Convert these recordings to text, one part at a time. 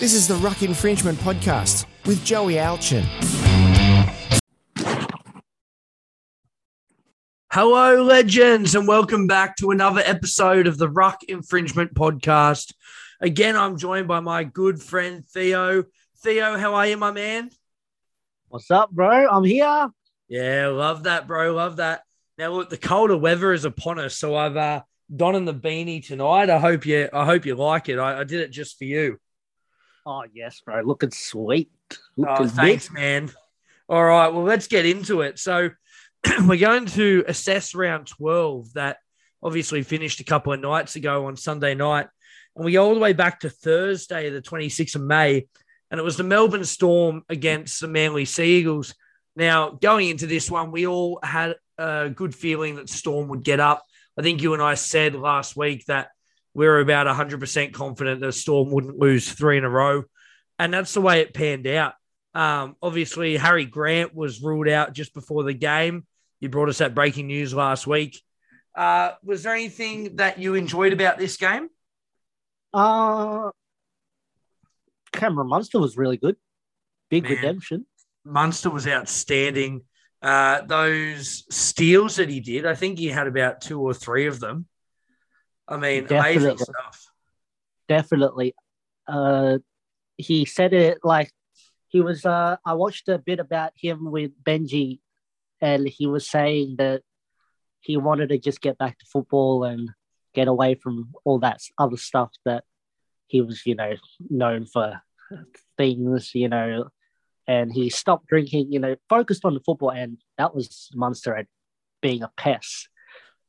This is the Ruck Infringement Podcast with Joey Alchin. Hello, legends, and welcome back to another episode of the Ruck Infringement Podcast. Again, I'm joined by my good friend Theo. Theo, how are you, my man? What's up, bro? I'm here. Yeah, love that, bro. Love that. Now, look, the colder weather is upon us, so I've uh, donning the beanie tonight. I hope you, I hope you like it. I, I did it just for you. Oh yes, bro. Looking sweet. Oh, thanks, good. man. All right, well, let's get into it. So, we're going to assess round 12 that obviously finished a couple of nights ago on Sunday night. And we go all the way back to Thursday, the 26th of May. And it was the Melbourne Storm against the Manly Sea Eagles. Now, going into this one, we all had a good feeling that Storm would get up. I think you and I said last week that we were about 100% confident that Storm wouldn't lose three in a row. And that's the way it panned out. Um, obviously, Harry Grant was ruled out just before the game. You brought us that breaking news last week. Uh, was there anything that you enjoyed about this game? Uh Cameron Munster was really good. Big Man. redemption. Munster was outstanding. Uh, those steals that he did, I think he had about two or three of them. I mean, amazing Definitely. stuff. Definitely. Uh he said it like he was uh I watched a bit about him with Benji and he was saying that he wanted to just get back to football and get away from all that other stuff that he was, you know, known for things, you know, and he stopped drinking, you know, focused on the football and that was Munster at being a pest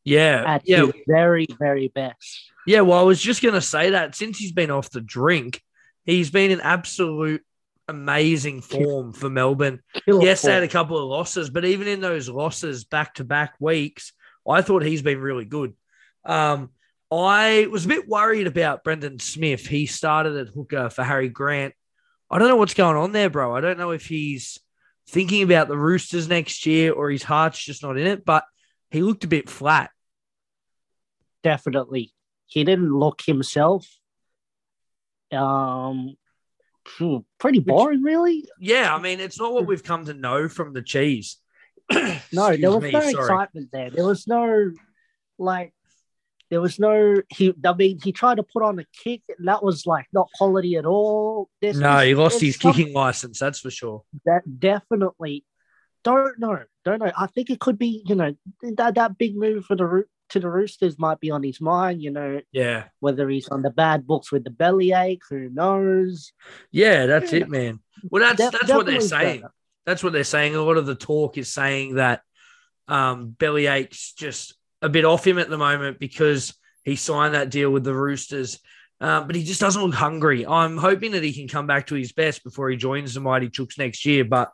Yeah, at yeah, his very, very best. yeah. Well, I was just going to say that since he's been off the drink, he's been in absolute amazing form for Melbourne. Killer Yes, they had a couple of losses, but even in those losses back to back weeks, I thought he's been really good. Um, I was a bit worried about Brandon Smith. He started at hooker for Harry Grant. I don't know what's going on there, bro. I don't know if he's thinking about the Roosters next year or his heart's just not in it, but he looked a bit flat. definitely. He didn't look himself. Um, hmm, pretty boring, really. Yeah, I mean, it's not what we've come to know from the cheese. No, there was me, no sorry. excitement there. There was no like. There was no. He. I mean, he tried to put on a kick, and that was like not quality at all. There's, No, he lost his kicking license, that's for sure. That definitely. Don't know. Don't know. I think it could be. You know, that that big move for the to the Roosters might be on his mind. You know, Yeah. whether he's on the bad books with the bellyache, who knows? Yeah, that's it, man. Well, that's Def- that's what they're saying. better. That's what they're saying. A lot of the talk is saying that um, Bellyache's just a bit off him at the moment because he signed that deal with the Roosters, uh, but he just doesn't look hungry. I'm hoping that he can come back to his best before he joins the Mighty Chooks next year, but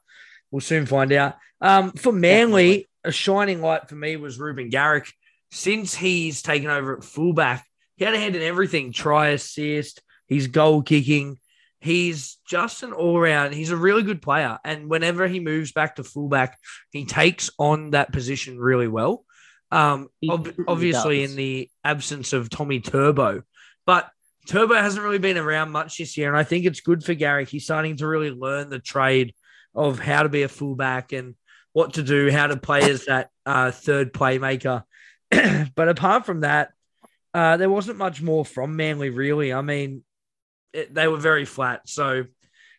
we'll soon find out. Um, for Manly, a shining light for me was Reuben Garrick. Since he's taken over at fullback, he had a hand in everything try assist, he's goal kicking. He's just an all round. He's a really good player. And whenever he moves back to fullback, he takes on that position really well. Um, ob- obviously, in the absence of Tommy Turbo, but Turbo hasn't really been around much this year. And I think it's good for Garrick. He's starting to really learn the trade of how to be a fullback and what to do, how to play as that uh, third playmaker. but apart from that, uh, there wasn't much more from Manly, really. I mean, it, they were very flat. So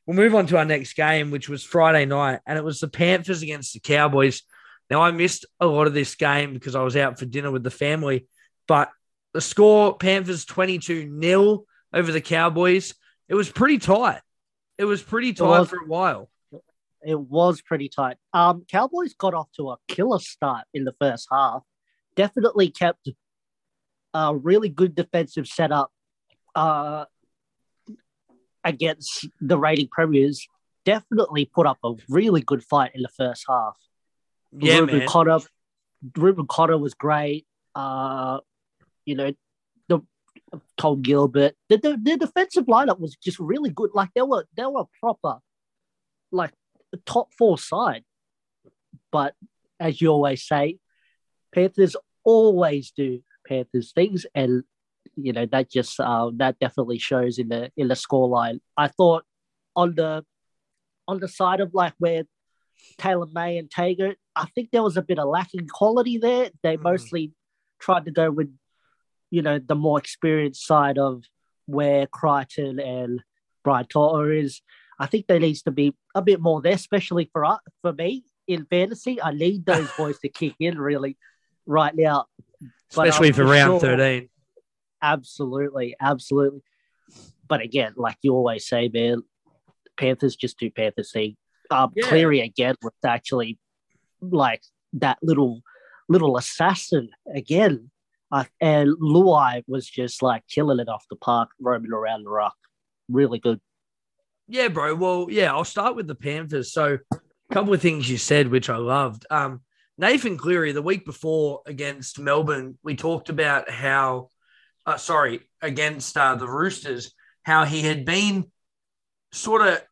we'll move on to our next game, which was Friday night, and it was the Panthers against the Cowboys. Now, I missed a lot of this game because I was out for dinner with the family, but the score Panthers 22 0 over the Cowboys. It was pretty tight. It was pretty tight for a while. It was pretty tight. Um, Cowboys got off to a killer start in the first half. Definitely kept a really good defensive setup uh, against the rating premiers. Definitely put up a really good fight in the first half. Yeah, Reuben man. Cotter, Reuben Cotter was great. Uh, you know, the Cole Gilbert, the, the the defensive lineup was just really good. Like they were they were proper, like top four side. But as you always say, Panthers always do Panthers things, and you know that just uh, that definitely shows in the in the scoreline. I thought on the on the side of like where Taylan May and Tago, I think there was a bit of lacking quality there. They Mhm. mostly tried to go with, you know, the more experienced side of where Crichton and Brian is. I think there needs to be a bit more there, especially for us, for me in fantasy. I need those boys to kick in really right now. But, especially um, for for round sure- 13. Absolutely, absolutely. But again, like you always say, man, Panthers just do Panthers thing. Um, Yeah. Cleary again was actually like that little little assassin again, uh, and Luai was just like killing it off the park, roaming around the rock. Really good. Yeah, bro. Well, yeah, I'll start with the Panthers. So, a couple of things you said, which I loved. Um, Nathan Cleary, the week before against Melbourne, we talked about how, uh, sorry, against uh, the Roosters, how he had been sort of,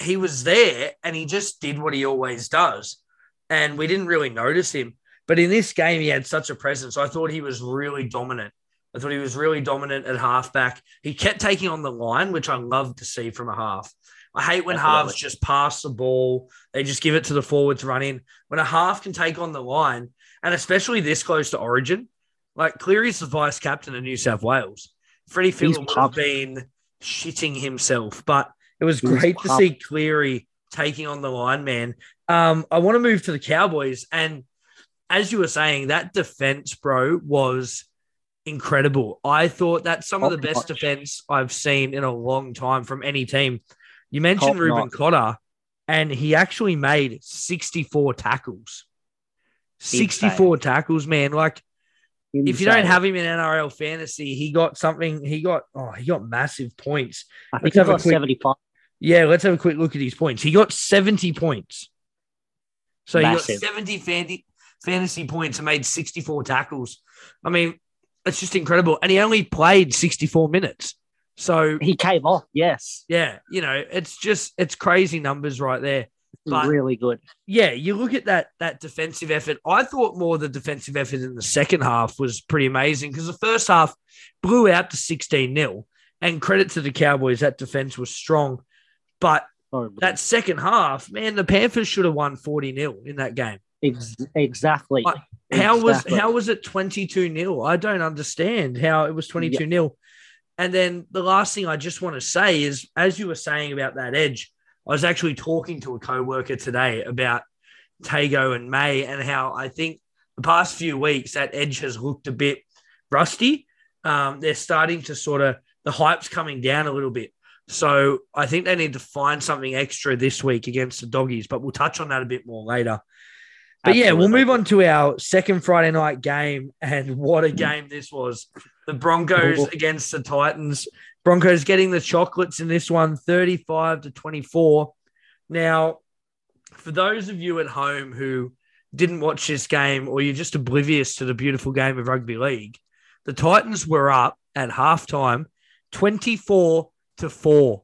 he was there and he just did what he always does. And we didn't really notice him. But in this game, he had such a presence. I thought he was really dominant. I thought he was really dominant at halfback. He kept taking on the line, which I love to see from a half. I hate when Definitely. halves just pass the ball. They just give it to the forwards run in. When a half can take on the line, and especially this close to Origin, like Cleary's the vice captain of New South Wales. Freddie Fittler would have been shitting himself, but it was He's great to see Cleary taking on the line, man. Um, I want to move to the Cowboys, and as you were saying, that defense, bro, was incredible. I thought that's some of the best notch. defense I've seen in a long time from any team. You mentioned Top Reuben notch. Cotter, and he actually made 64 tackles. 64 tackles, man. Like, if you don't have him in NRL fantasy, he got something. He got, oh, he got massive points. I think let's he got quick- 75. Yeah, let's have a quick look at his points. He got 70 points. So Massive. he got 70 fantasy, fantasy points and made 64 tackles. I mean, it's just incredible. And he only played 64 minutes. So, He came off, yes. yeah, you know, it's just, it's crazy numbers right there. But- really good. Yeah, you look at that that defensive effort. I thought more the defensive effort in the second half was pretty amazing because the first half blew out to 16 0. And credit to the Cowboys, that defense was strong. But that second half, man, the Panthers should have won 40 0 in that game. Ex- exactly. Like, How was how was it 22 0? I don't understand how it was 22 0. And then the last thing I just want to say is as you were saying about that edge, I was actually talking to a coworker today about Tago and May and how I think the past few weeks that edge has looked a bit rusty. Um, they're starting to sort of the hype's coming down a little bit. So I think they need to find something extra this week against the doggies, but we'll touch on that a bit more later. But yeah, we'll move on to our second Friday night game. And what a game this was. The Broncos against the Titans. Broncos getting the chocolates in this one, 35 to 24. Now, for those of you at home who didn't watch this game or you're just oblivious to the beautiful game of rugby league, the Titans were up at halftime 24 to 4.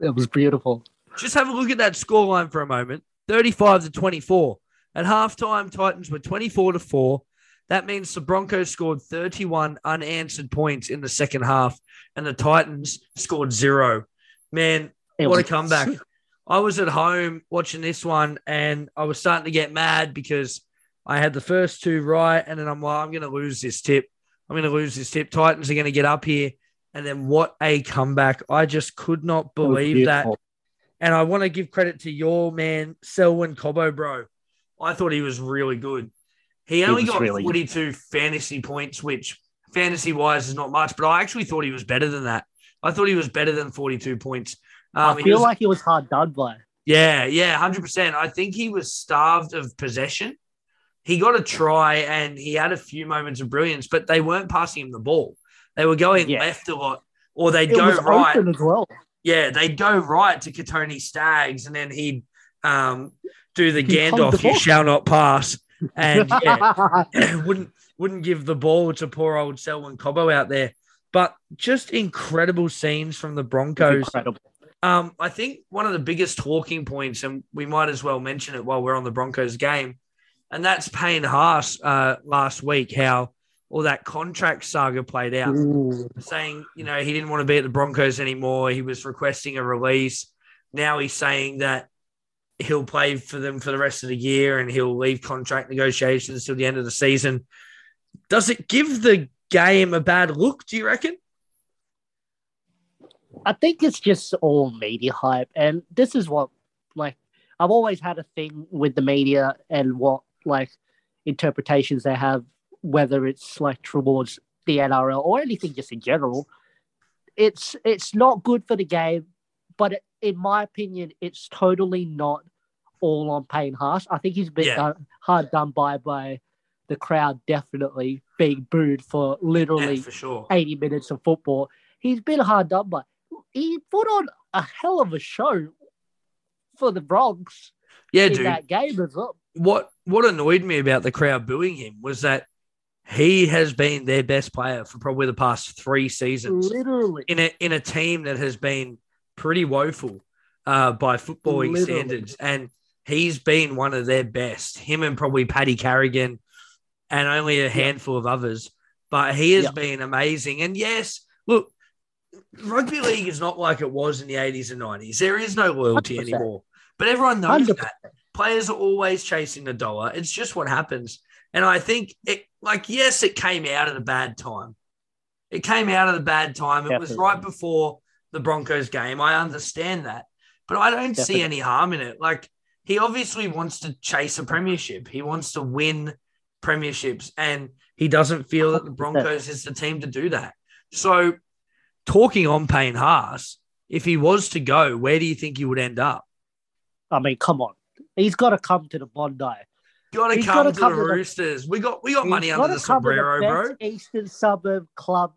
It was beautiful. Just have a look at that scoreline for a moment 35 to 24. At halftime, Titans were 24 to 4. That means the Broncos scored 31 unanswered points in the second half, and the Titans scored zero. Man, what a comeback. I was at home watching this one, and I was starting to get mad because I had the first two right, and then I'm like, I'm going to lose this tip. I'm going to lose this tip. Titans are going to get up here. And then what a comeback. I just could not believe that. beautiful. And I want to give credit to your man, Selwyn Cobbo, bro. I thought he was really good. He only was got really good. 42 fantasy points, which fantasy wise is not much, but I actually thought he was better than that. I thought he was better than 42 points. Um, I he feel was- like he was hard done by. yeah, yeah, 100%. I think he was starved of possession. He got a try and he had a few moments of brilliance, but they weren't passing him the ball. They were going Yeah. left a lot, or they'd It go right. well. Yeah, they'd go right to Kotoni Staggs, and then he'd um, do the He Gandalf, the you shall not pass, and yeah, wouldn't wouldn't give the ball to poor old Selwyn Cobbo out there. But just incredible scenes from the Broncos. Um, I think one of the biggest talking points, and we might as well mention it while we're on the Broncos game, and that's Payne Haas uh, last week. How all that contract saga played out, Ooh. saying, you know, he didn't want to be at the Broncos anymore. He was requesting a release. Now he's saying that he'll play for them for the rest of the year and he'll leave contract negotiations till the end of the season. Does it give the game a bad look, do you reckon? I think it's just all media hype, and this is what like I've always had a thing with the media and what like interpretations they have, whether it's like towards the NRL or anything just in general. It's it's not good for the game, but it, in my opinion, it's totally not all on Payne Haas. I think he's been Yeah. done, hard done by by the crowd, definitely being booed for literally Yeah, for sure. 80 minutes of football. He's been hard done by. He put on a hell of a show for the Bronx Yeah, in dude. that game as well. what what annoyed me about the crowd booing him was that he has been their best player for probably the past three seasons Literally. in a in a team that has been pretty woeful uh, by footballing Literally. standards, and he's been one of their best. Him and probably Paddy Carrigan, and only a handful of others. But he has Yeah. been amazing. And yes, look, rugby league is not like it was in the eighties and nineties. There is no loyalty 100%. anymore. But everyone knows 100. that players are always chasing the dollar. It's just what happens. And I think it, like, yes, it came out at a bad time. It came out at a bad time. It was right before the Broncos game. I understand that. But I don't see any harm in it. Like, he obviously wants to chase a premiership, he wants to win premierships, and he doesn't feel that the Broncos is the team to do that. So, talking on Payne Haas, if he was to go, where do you think he would end up? I mean, come on. He's got to come to the Bondi. Got to come the to the- Roosters. We got we got money under the come bro. best Eastern suburb club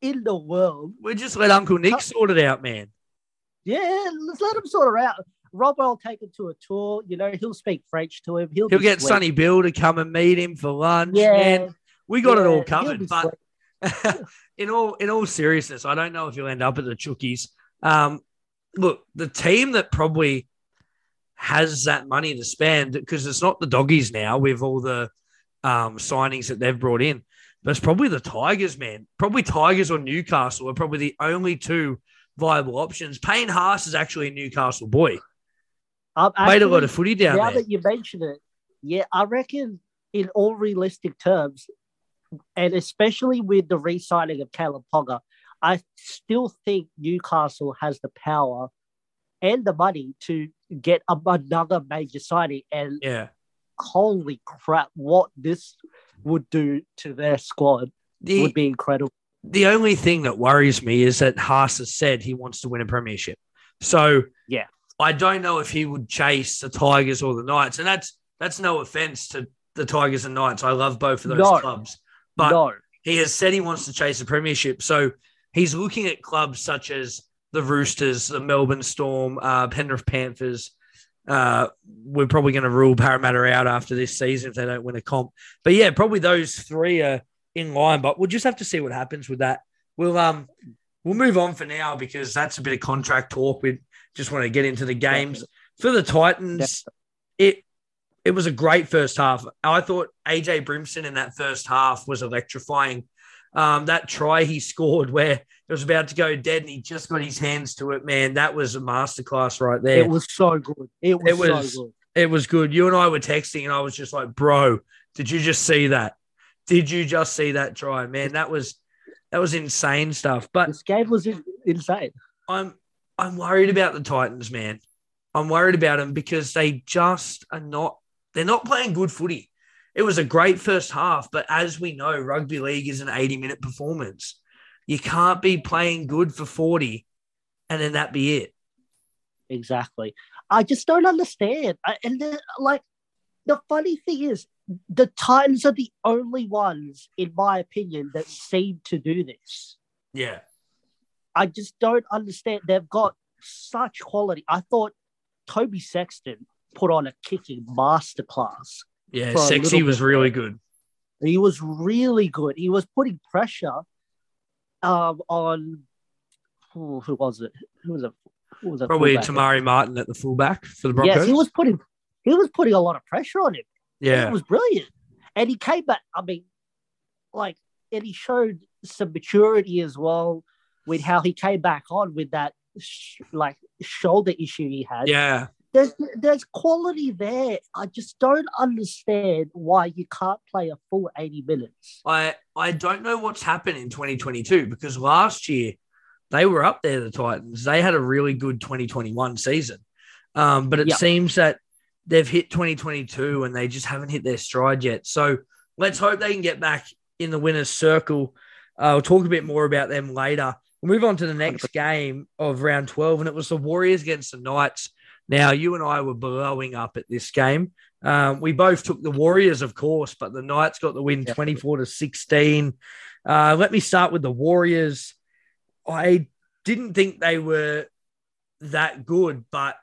in the world. We just let Uncle Nick Come- sort it out, man. Yeah, let's let him sort it out. Rob will take him to a tour. You know, he'll speak French to him. He'll, He'll get sweet. Sonny Bill to come and meet him for lunch. Yeah, man. We got it all covered. But in all in all seriousness, I don't know if you'll end up at the Chookies. Um, look, the team that probably has that money to spend because it's not the doggies now with all the um, signings that they've brought in, but it's probably the Tigers, man. Probably Tigers or Newcastle are probably the only two viable options. Payne Haas is actually a Newcastle boy. Um, Played a lot of footy down now there. that you mention it, yeah, I reckon in all realistic terms, and especially with the re-signing of Kalyn Ponga, I still think Newcastle has the power and the money to get another major signing. And Yeah. holy crap, what this would do to their squad The, would be incredible. the only thing that worries me is that Haas has said he wants to win a premiership. So Yeah. I don't know if he would chase the Tigers or the Knights, and that's that's no offense to the Tigers and Knights. I love both of those No. clubs, but no, he has said he wants to chase a premiership. So he's looking at clubs such as the Roosters, the Melbourne Storm, uh, Penrith Panthers. Uh, we're probably going to rule Parramatta out after this season if they don't win a comp. But yeah, probably those three are in line. But we'll just have to see what happens with that. We'll um we'll move on for now because that's a bit of contract talk. We just want to get into the games for the Titans. It it was a great first half. I thought AJ Brimson in that first half was electrifying. Um, that try he scored where it was about to go dead and he just got his hands to it, man. That was a masterclass right there. it was so good. It was, It was- so good. It was good. You and I were texting, and I was just like, "Bro, did you just see that? Did you just see that try, man? That was that was insane stuff." But This game was insane. I'm I'm worried about the Titans, man. I'm worried about them because they just are not. They're not playing good footy. It was a great first half, but as we know, rugby league is an 80 minute performance. You can't be playing good for 40 and then that be it. Exactly. I just don't understand. I, and the, like, the funny thing is, the Titans are the only ones, in my opinion, that seem to do this. Yeah. I just don't understand. They've got such quality. I thought Toby Sexton put on a kicking masterclass. Yeah. Sexy was bit really good. He was really good. He was putting pressure um, on who, who was it? Who was it? Who was it? Probably fullback? Te Maire Martin at the fullback for the Broncos. Yes, he was putting he was putting a lot of pressure on him. yeah. It was brilliant. And he came back. I mean, like and he showed some maturity as well with how he came back on with that sh- like shoulder issue he had. Yeah. There's there's quality there. I just don't understand why you can't play a full 80 minutes. I I don't know what's happened in 2022 because last year they were up there, the Titans. They had a really good 2021 season. Um, but it Yep. seems that they've hit 2022 and they just haven't hit their stride yet. So let's hope they can get back in the winner's circle. Uh, we'll talk a bit more about them later. We'll move on to the next game of round 12, and it was the Warriors against the Knights. Now, you and I were blowing up at this game. Um, we both took the Warriors, of course, but the Knights got the win Yep. 24 to 16. Uh, let me start with the Warriors. I didn't think they were that good, but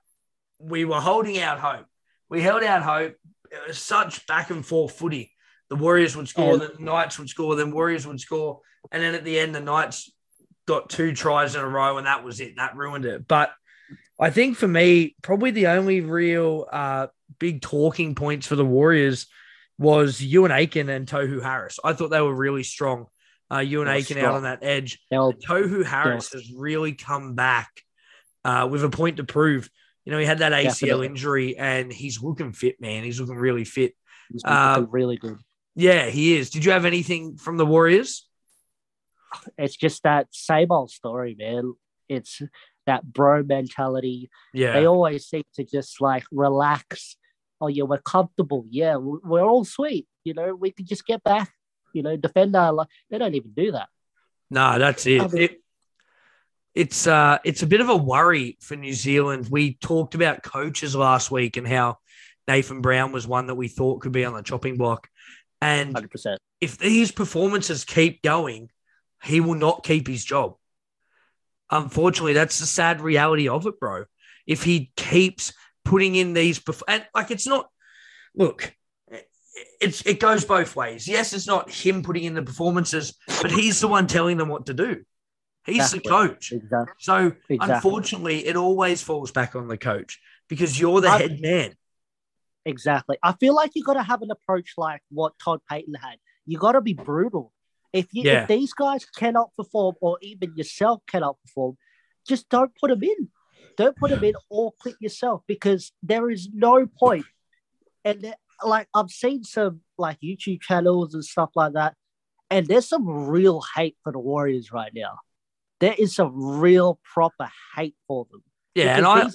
we were holding out hope. We held out hope. It was such back and forth footy. The Warriors would score, And- the Knights would score, then Warriors would score. And then at the end, the Knights got two tries in a row, and that was it. That ruined it. But I think for me, probably the only real uh, big talking points for the Warriors was Euan Aitken and Tohu Harris. I thought they were really strong. Uh, Euan Aitken out on that edge. Were Tohu Harris has really come back uh, with a point to prove. You know, he had that ACL Definitely. injury and he's looking fit, man. He's looking really fit. he's Uh, looking really good. Yeah, he is. Did you have anything from the Warriors? It's just that same old story, man. It's that bro mentality. Yeah. They always seem to just like relax. Oh yeah, we're comfortable. Yeah, we- we're all sweet. You know, we could just get back. You know, defend our. life. They don't even do that. No, that's it. I mean- It- it's uh it's a bit of a worry for New Zealand. We talked about coaches last week and how Nathan Brown was one that we thought could be on the chopping block. And Hundred percent. if these performances keep going, he will not keep his job. Unfortunately, that's the sad reality of it, bro. If he keeps putting in these, perf- and like it's not. Look, it's it goes both ways. Yes, it's not him putting in the performances, but he's the one telling them what to do. He's Exactly. the coach. Exactly. So Exactly. unfortunately, it always falls back on the coach because you're the I- head man. Exactly. I feel like you got to have an approach like what Todd Payten had. You got to be brutal. If you Yeah. if these guys cannot perform, or even yourself cannot perform, just don't put them in. Don't put them in or quit yourself because there is no point. And there- like I've seen some like YouTube channels and stuff like that, and there's some real hate for the Warriors right now. There is some real proper hate for them. Yeah, and I,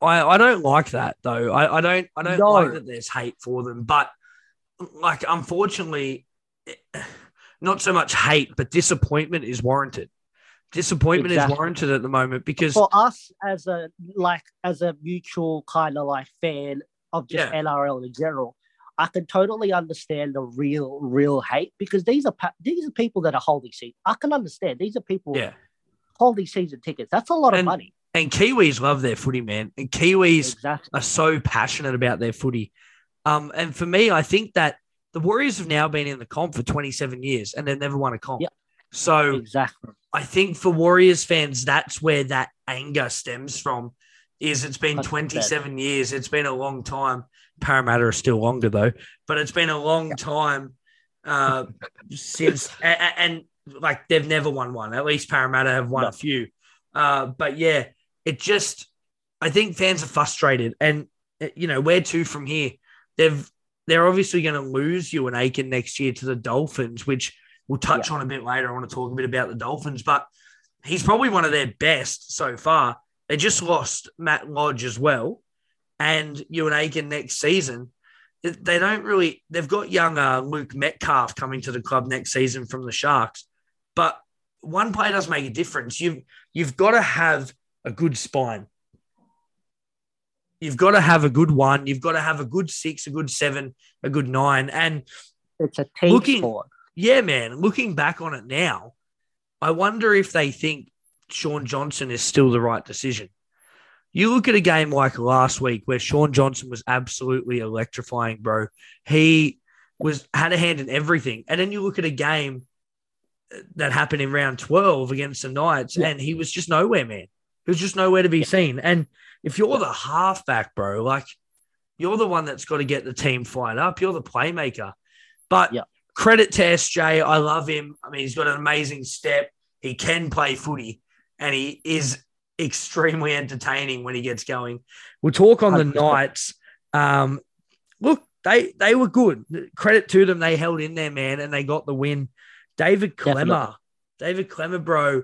I, I don't like that though. I, I don't I don't No. like that there's hate for them. But like unfortunately, eh, not so much hate, but disappointment is warranted. Disappointment Exactly. is warranted at the moment because for us as a like as a mutual kind of like fan of just Yeah. NRL in general, I can totally understand the real real hate because these are these are people that are holding seats. I can understand these are people yeah. holding season tickets. That's a lot of money. And Kiwis love their footy, man. And Kiwis Exactly. are so passionate about their footy. Um, and for me, I think that the Warriors have now been in the comp for 27 years and they've never won a comp. Yep. So Exactly. I think for Warriors fans, that's where that anger stems from. Is it's been 100%. 27 years. It's been a long time. Parramatta are still longer though, but it's been a long time uh, since a- a- and, like they've never won one. At least Parramatta have won No. a few. Uh, but yeah, it just I think fans are frustrated, and uh, you know where to from here. They've they're obviously going to lose Euan Aitken next year to the Dolphins, which we'll touch on a bit later. I want to talk a bit about the Dolphins, but he's probably one of their best so far. They just lost Matt Lodge as well, and Euan Aitken next season. They- They don't really. They've got young uh, Luke Metcalf coming to the club next season from the Sharks, but one player does make a difference. You've you've got to have a good spine. You've got to have a good one. You've got to have a good six, a good seven, a good nine, and It's a team Looking- sport. yeah, man, looking back on it now, I wonder if they think Shaun Johnson is still the right decision. You look at a game like last week where Shaun Johnson was absolutely electrifying, bro. He was had a hand in everything. And then you look at a game that happened in round 12 against the Knights, Yeah. and he was just nowhere, man. He was just nowhere to be seen. And if you're the halfback, bro, like you're the one that's got to get the team fired up. You're the playmaker. But Yeah. credit to SJ. I love him. I mean, he's got an amazing step. He can play footy, and he is extremely entertaining when he gets going. We'll talk on the 100%. Knights. Um, look, they they were good. Credit to them. They held in there, man, and they got the win. David Klemmer, Definitely. David Klemmer, bro,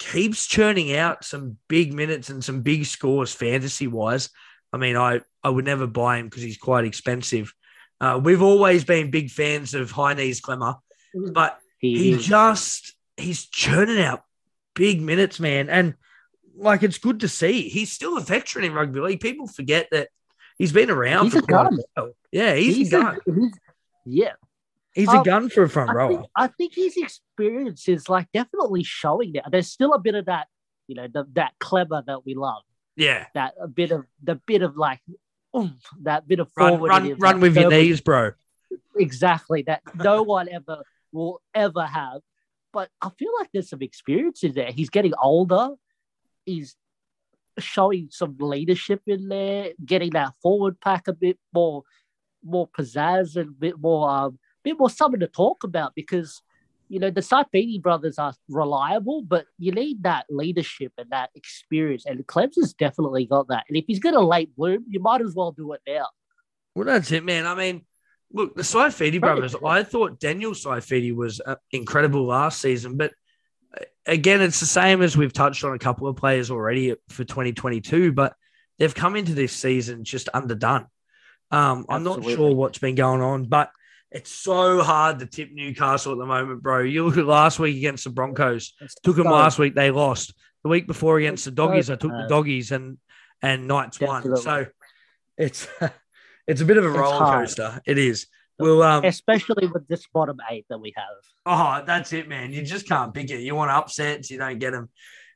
keeps churning out some big minutes and some big scores fantasy wise. I mean, I I would never buy him because he's quite expensive. Uh, we've always been big fans of high knees Klemmer, but He, he just he's churning out big minutes, man, and like it's good to see. He's still a veteran in rugby league. People forget that he's been around He's for a quite a while. Yeah, he's, he's a gun. he's- yeah. He's a Um, gun for a front I rower. think, I think his experience is like definitely showing that. There's still a bit of that, you know, the, that clever that we love. Yeah, That a bit of the bit of like, oomph, that bit of forward. run, him, run that with your knees, bro. Exactly that no one ever will ever have. But I feel like there's some experiences there. He's getting older. He's showing some leadership in there, getting that forward pack a bit more, more pizzazz and a bit more, um, bit more something to talk about because you know the Saifiti brothers are reliable, but you need that leadership and that experience. And Clemson's definitely got that. And if he's going to late bloom, you might as well do it now. Well, that's it, man. I mean, look, the Saifiti brothers, I thought Daniel Saifiti was uh, incredible last season, but uh, again, it's the same as we've touched on a couple of players already for 2022, but they've come into this season just underdone. Um, I'm not sure what's been going on, but it's so hard to tip Newcastle at the moment, bro. You look at last week against the Broncos. Took them last week, they lost. The week before against the so doggies, I took the doggies and and Knights won. So it's it's a bit of a It's roller hard. coaster. It is. Well, um, especially with this bottom eight that we have. oh, that's it, man. You just can't pick it. You want upsets, you don't get them.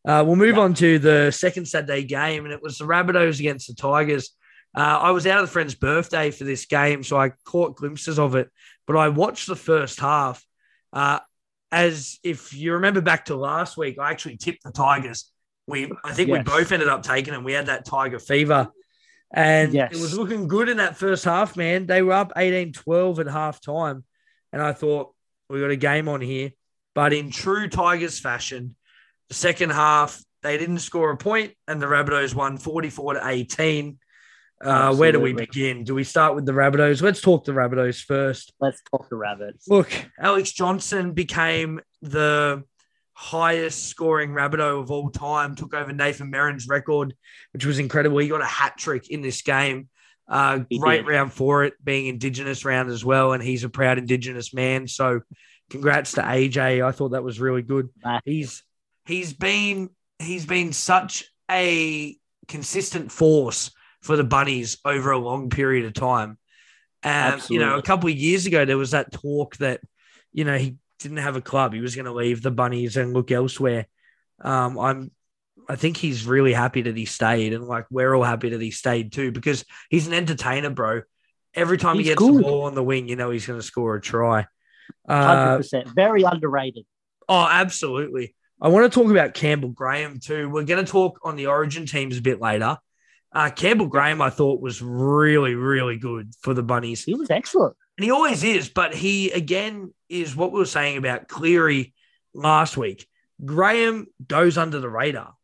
Uh, we'll move Yeah. on to the second Saturday game, and it was the Rabbitohs against the Tigers. Uh, I was out of the friend's birthday for this game, so I caught glimpses of it. But I watched the first half. Uh, as if you remember back to last week, I actually tipped the Tigers. We, I think we both ended up taking them. We had that Tiger fever. And Yes. it was looking good in that first half, man. They were up 18 12 at half time. And I thought, we got a game on here. But in true Tigers fashion, the second half, they didn't score a point, and the Rabbitohs won 44 to 18. Uh, where do we begin? Do we start with the Rabbitohs? Let's talk the Rabbitohs first. Let's talk the rabbits. Look, Alex Johnson became the highest scoring Rabbitoh of all time, took over Nathan Merritt's record, which was incredible. He got a hat trick in this game. Uh, great round for it, being Indigenous round as well. And he's a proud Indigenous man. So congrats to AJ. I thought that was really good. He's he's been he's been such a consistent force for the bunnies over a long period of time. And you know, a couple of years ago there was that talk that you know he didn't have a club. He was going to leave the bunnies and look elsewhere. Um, I'm I think he's really happy that he stayed, and like we're all happy that he stayed too because he's an entertainer, bro. Every time he He's gets the ball on the wing, you know he's going to score a try. Hundred Uh, percent. Very underrated. Oh, absolutely. I want to talk about Campbell Graham too. We're going to talk on the Origin teams a bit later. Uh, Campbell Graham, I thought, was really, really good for the Bunnies. He was excellent. And he always is, but he, again, is what we were saying about Cleary last week. Graham goes under the radar.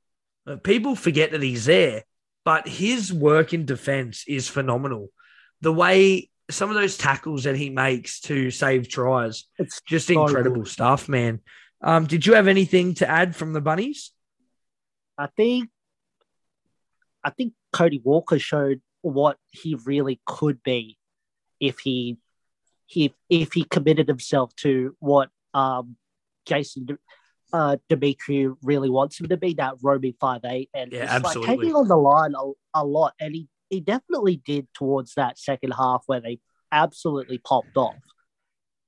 Uh, People forget that he's there, but his work in defense is phenomenal. The way some of those tackles that he makes to save tries, It's just so incredible good. stuff, man. Um, did you have anything to add from the bunnies? I think I think Cody Walker showed what he really could be if he he if he committed himself to what um Jason uh Demetriou really wants him to be that roaming five eight. And Yeah, just, like, absolutely. taking on the line a, a lot. And he he definitely did towards that second half where they absolutely popped off.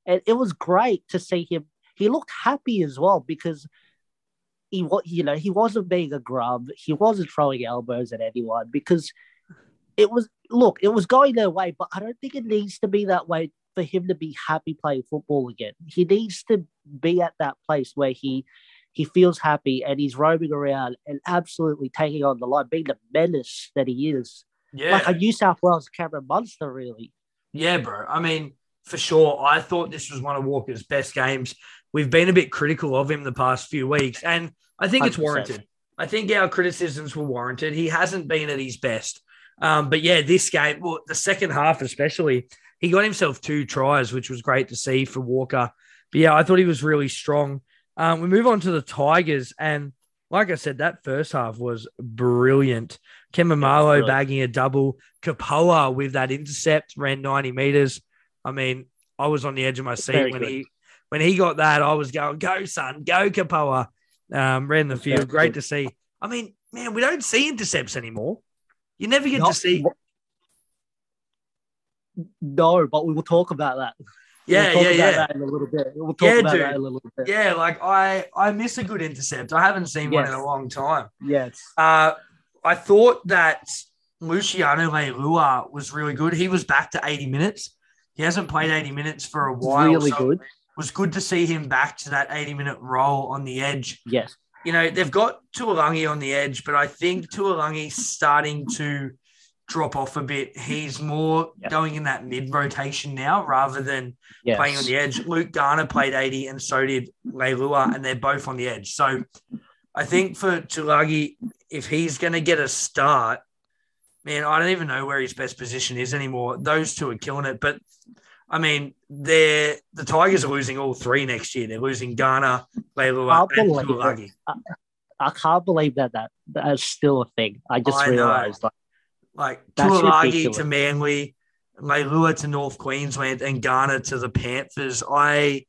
And it was great to see him he looked happy as well because he wa- you know he wasn't being a grub he wasn't throwing elbows at anyone because it was look it was going their way but i don't think it needs to be that way for him to be happy playing football again he needs to be at that place where he he feels happy and he's roaming around and absolutely taking on the line being the menace that he is Yeah, like a new south wales cameron munster really yeah, bro. I mean, for sure. I thought this was one of Walker's best games. We've been a bit critical of him the past few weeks, and I think it's 100%. warranted. I think our criticisms were warranted. He hasn't been at his best. Um, but yeah, this game, well, the second half especially, he got himself two tries, which was great to see for Walker. But yeah, I thought he was really strong. Um, we move on to the Tigers, and like I said, that first half was brilliant. Kemamalo bagging a double, Kapoa with that intercept ran 90 meters. I mean, I was on the edge of my seat Very when good. he when he got that. I was going, "Go, son, go, Kapoa!" Um, ran the field. Great to see. I mean, man, we don't see intercepts anymore. You never get to see. No, but we will talk about that. Yeah, we'll yeah, yeah. in a little bit. We'll talk Yeah, about dude. that a little bit. Yeah, like I I miss a good intercept. I haven't seen one in a long time. Yes. Uh, I thought that Luciano Leilua was really good. He was back to 80 minutes. He hasn't played 80 minutes for a while. really so good. Was good to see him back to that 80 minute role on the edge. Yes. You know, they've got Tuilagi on the edge, but I think Tuilagi's starting to drop off a bit. He's more Yeah. going in that mid rotation now rather than Yes. playing on the edge. Luke Garner played 80 and so did Leilua, and they're both on the edge. So I think for Tuilagi, if he's going to get a start, man, I don't even know where his best position is anymore. Those two are killing it. But I mean, they're the Tigers are losing all three next year. They're losing Garner, Leilua, and. Tuilagi. I can't believe that, that that's still a thing. I just I know. realized like Like Tuilagi ridiculous. to Manly, Leilua to North Queensland, and Garner to the Panthers. I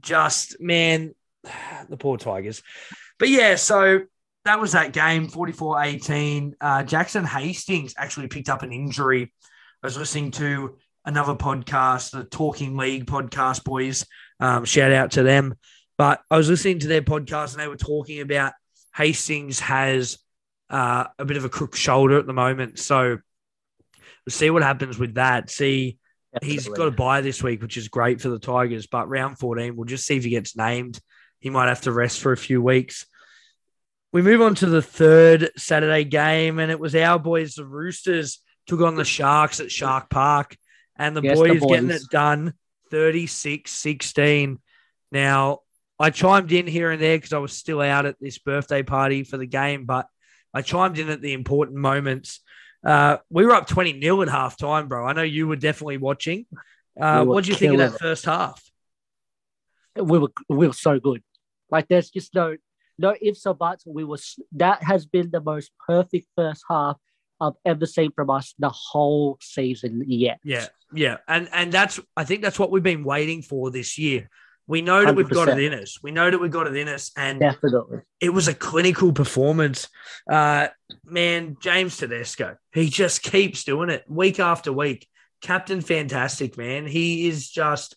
just, man, the poor Tigers. But yeah, so that was that game, 44 18. Uh, Jackson Hastings actually picked up an injury. I was listening to another podcast, the Talking League podcast, boys. Um, shout out to them. But I was listening to their podcast and they were talking about Hastings has uh, a bit of a crook shoulder at the moment. So we'll see what happens with that. See, he's got a buy this week, which is great for the Tigers. But round 14, we'll just see if he gets named. He might have to rest for a few weeks. We move on to the third Saturday game, and it was our boys, the Roosters, took on the Sharks at Shark Park, and the Yes, the boys getting it done 36 16. Now, I chimed in here and there because I was still out at this birthday party for the game, but I chimed in at the important moments. Uh, we were up 20 0 at halftime, bro. I know you were definitely watching. Uh, We what do you think of that first half? we were we were so good. Like there's just no no ifs or buts. We were that has been the most perfect first half I've ever seen from us the whole season yet. Yeah, yeah, and and that's I think that's what we've been waiting for this year. We know that we've got it in us. We know that we've got it in us, and definitely. it was a clinical performance. Uh, man, James Tedesco, he just keeps doing it week after week. Captain Fantastic, man. He is just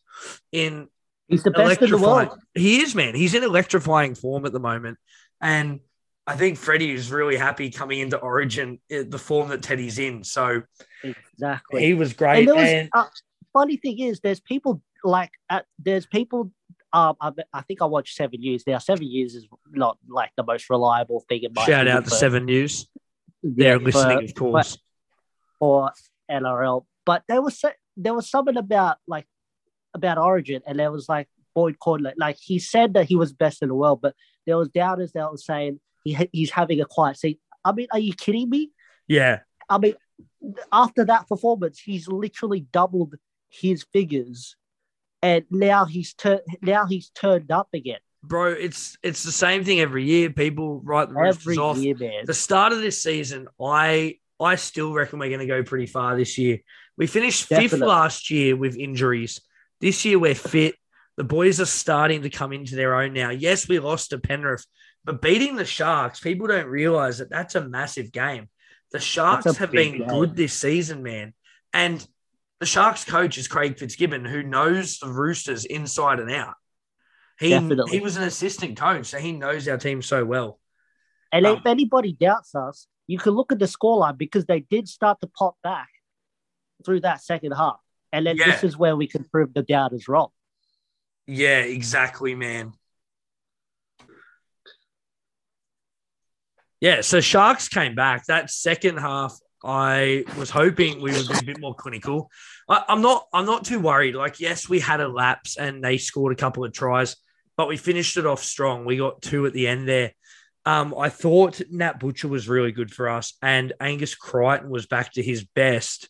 in He's the best in the world. He is, man. He's in electrifying form at the moment. And I think Freddie is really happy coming into Origin, uh, the form that Teddy's in. So Exactly. he was great. and was and- uh, funny thing is, there's people like at, there's people. Um, I, I think I watched Seven News Now, Seven News is not like the most reliable thing in my shout opinion out to for- Seven News. They're for- listening, of course. for NRL. But there was there was something about like about Origin, and there was like Boyd Cordner. Like he said that he was best in the world, but there was doubters that were saying he he's having a quiet seat. I mean, are you kidding me? yeah. I mean, after that performance, he's literally doubled his figures, and now he's turned now he's turned up again Bro, it's it's the same thing every year. People write the Roosters off. year, man. the start of this season, I I still reckon we're going to go pretty far this year. We finished fifth last year with injuries. This year we're fit. The boys are starting to come into their own now. Yes, we lost to Penrith, but beating the Sharks, people don't realize that that's a massive game. The Sharks have been game. good this season, man. And the Sharks coach is Craig Fitzgibbon, who knows the Roosters inside and out. He, Definitely. he was an assistant coach, so he knows our team so well. And Um, if anybody doubts us, you can look at the scoreline because they did start to pop back through that second half. And then Yeah. this is where we can prove the doubters wrong. Yeah, exactly, man. Yeah, so Sharks came back. That second half, I was hoping we would be a bit more clinical. I, I'm not. I'm not too worried. Like, yes, we had a lapse and they scored a couple of tries, but we finished it off strong. We got two at the end there. Um, I thought Nat Butcher was really good for us, and Angus Crichton was back to his best.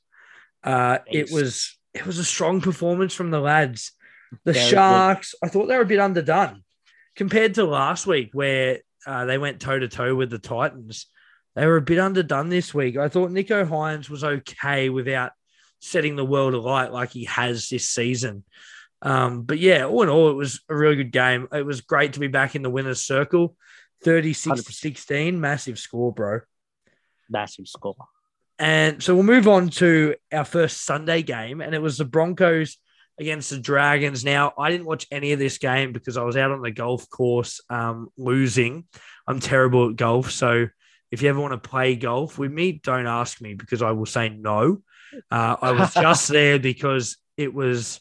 Uh, it was it was a strong performance from the lads. The Very good. Sharks, I thought they were a bit underdone compared to last week, where uh, they went toe to toe with the Titans. They were a bit underdone this week. I thought Nicho Hynes was okay without setting the world alight like he has this season. Um, but yeah, all in all, it was a really good game. It was great to be back in the winner's circle. 36 to 16, massive score, bro. Massive score. And so we'll move on to our first Sunday game, and it was the Broncos against the Dragons. Now, I didn't watch any of this game because I was out on the golf course um, losing. I'm terrible at golf. So if you ever want to play golf with me, don't ask me because I will say no. Uh, I was just there because it was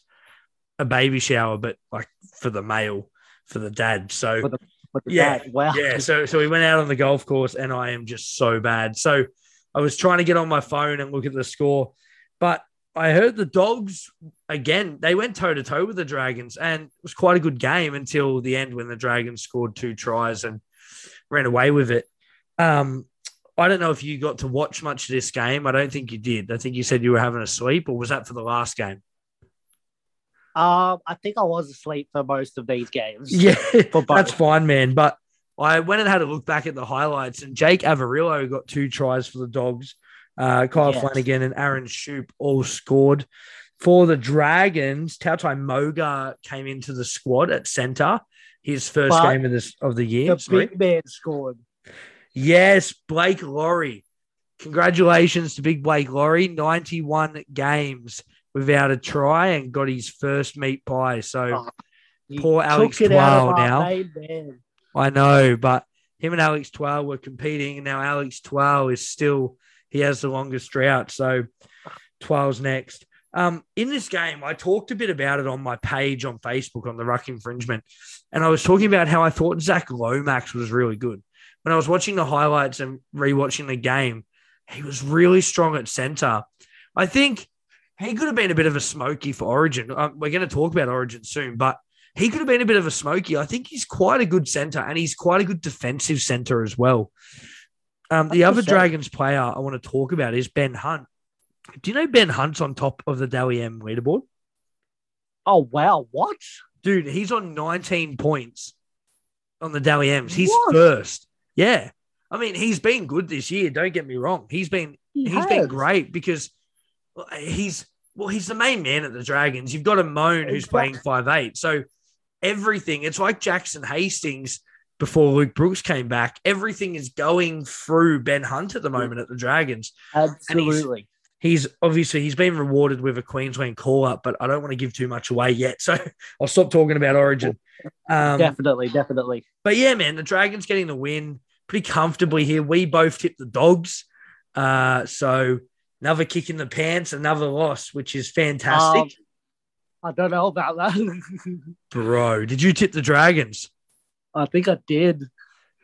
a baby shower, but like for the male, for the dad. So For the- Yeah, dad, wow. yeah, so so we went out on the golf course, and I am just so bad. So I was trying to get on my phone and look at the score, but I heard the dogs again. They went toe to toe with the Dragons, and it was quite a good game until the end when the Dragons scored two tries and ran away with it. Um, I don't know if you got to watch much of this game. I don't think you did. I think you said you were having a sleep, or was that for the last game? Um, I think I was asleep for most of these games. Yeah, For both. that's fine, man. But I went and had a look back at the highlights, and Jake Averillo got two tries for the Dogs. Uh, Kyle Yes. Flanagan and Aaron Schoupp all scored. For the Dragons, Tautau Moga came into the squad at center. His first But game of this of the year. The Sorry. big man scored. Yes, Blake Lawrie. Congratulations to Big Blake Lawrie. 91 games without a try and got his first meat pie. So Oh, Poor Alex took it out of Twal now. I know, but him and Alex Twal were competing, and now Alex Twal is still he has the longest drought. So Twal's next. Um, in this game, I talked a bit about it on my page on Facebook on the Ruck Infringement, and I was talking about how I thought Zach Lomax was really good. When I was watching the highlights and rewatching the game, he was really strong at center. I think he could have been a bit of a smoky for Origin. Um, we're going to talk about Origin soon, but he could have been a bit of a smoky. I think he's quite a good center and he's quite a good defensive center as well. Um, the other 100%. Dragons player I want to talk about is Ben Hunt. Do you know Ben Hunt's on top of the Dally M leaderboard? Oh wow, what? Dude, he's on 19 points on the Dally M's. He's What? first. Yeah. I mean, he's been good this year. Don't get me wrong. He's been He he's been great because he's well, he's the main man at the Dragons. You've got Amone who's playing five eight, so everything. It's like Jackson Hastings before Luke Brooks came back. Everything is going through Ben Hunt at the moment at the Dragons. Absolutely. He's obviously he's been rewarded with a Queensland call up, but I don't want to give too much away yet, so I'll stop talking about Origin. Um, definitely, definitely. but yeah, man, the Dragons getting the win pretty comfortably here. We both tipped the dogs. Uh, so another kick in the pants, another loss, which is fantastic. Um, I don't know about that. Bro, did you tip the Dragons? I think I did.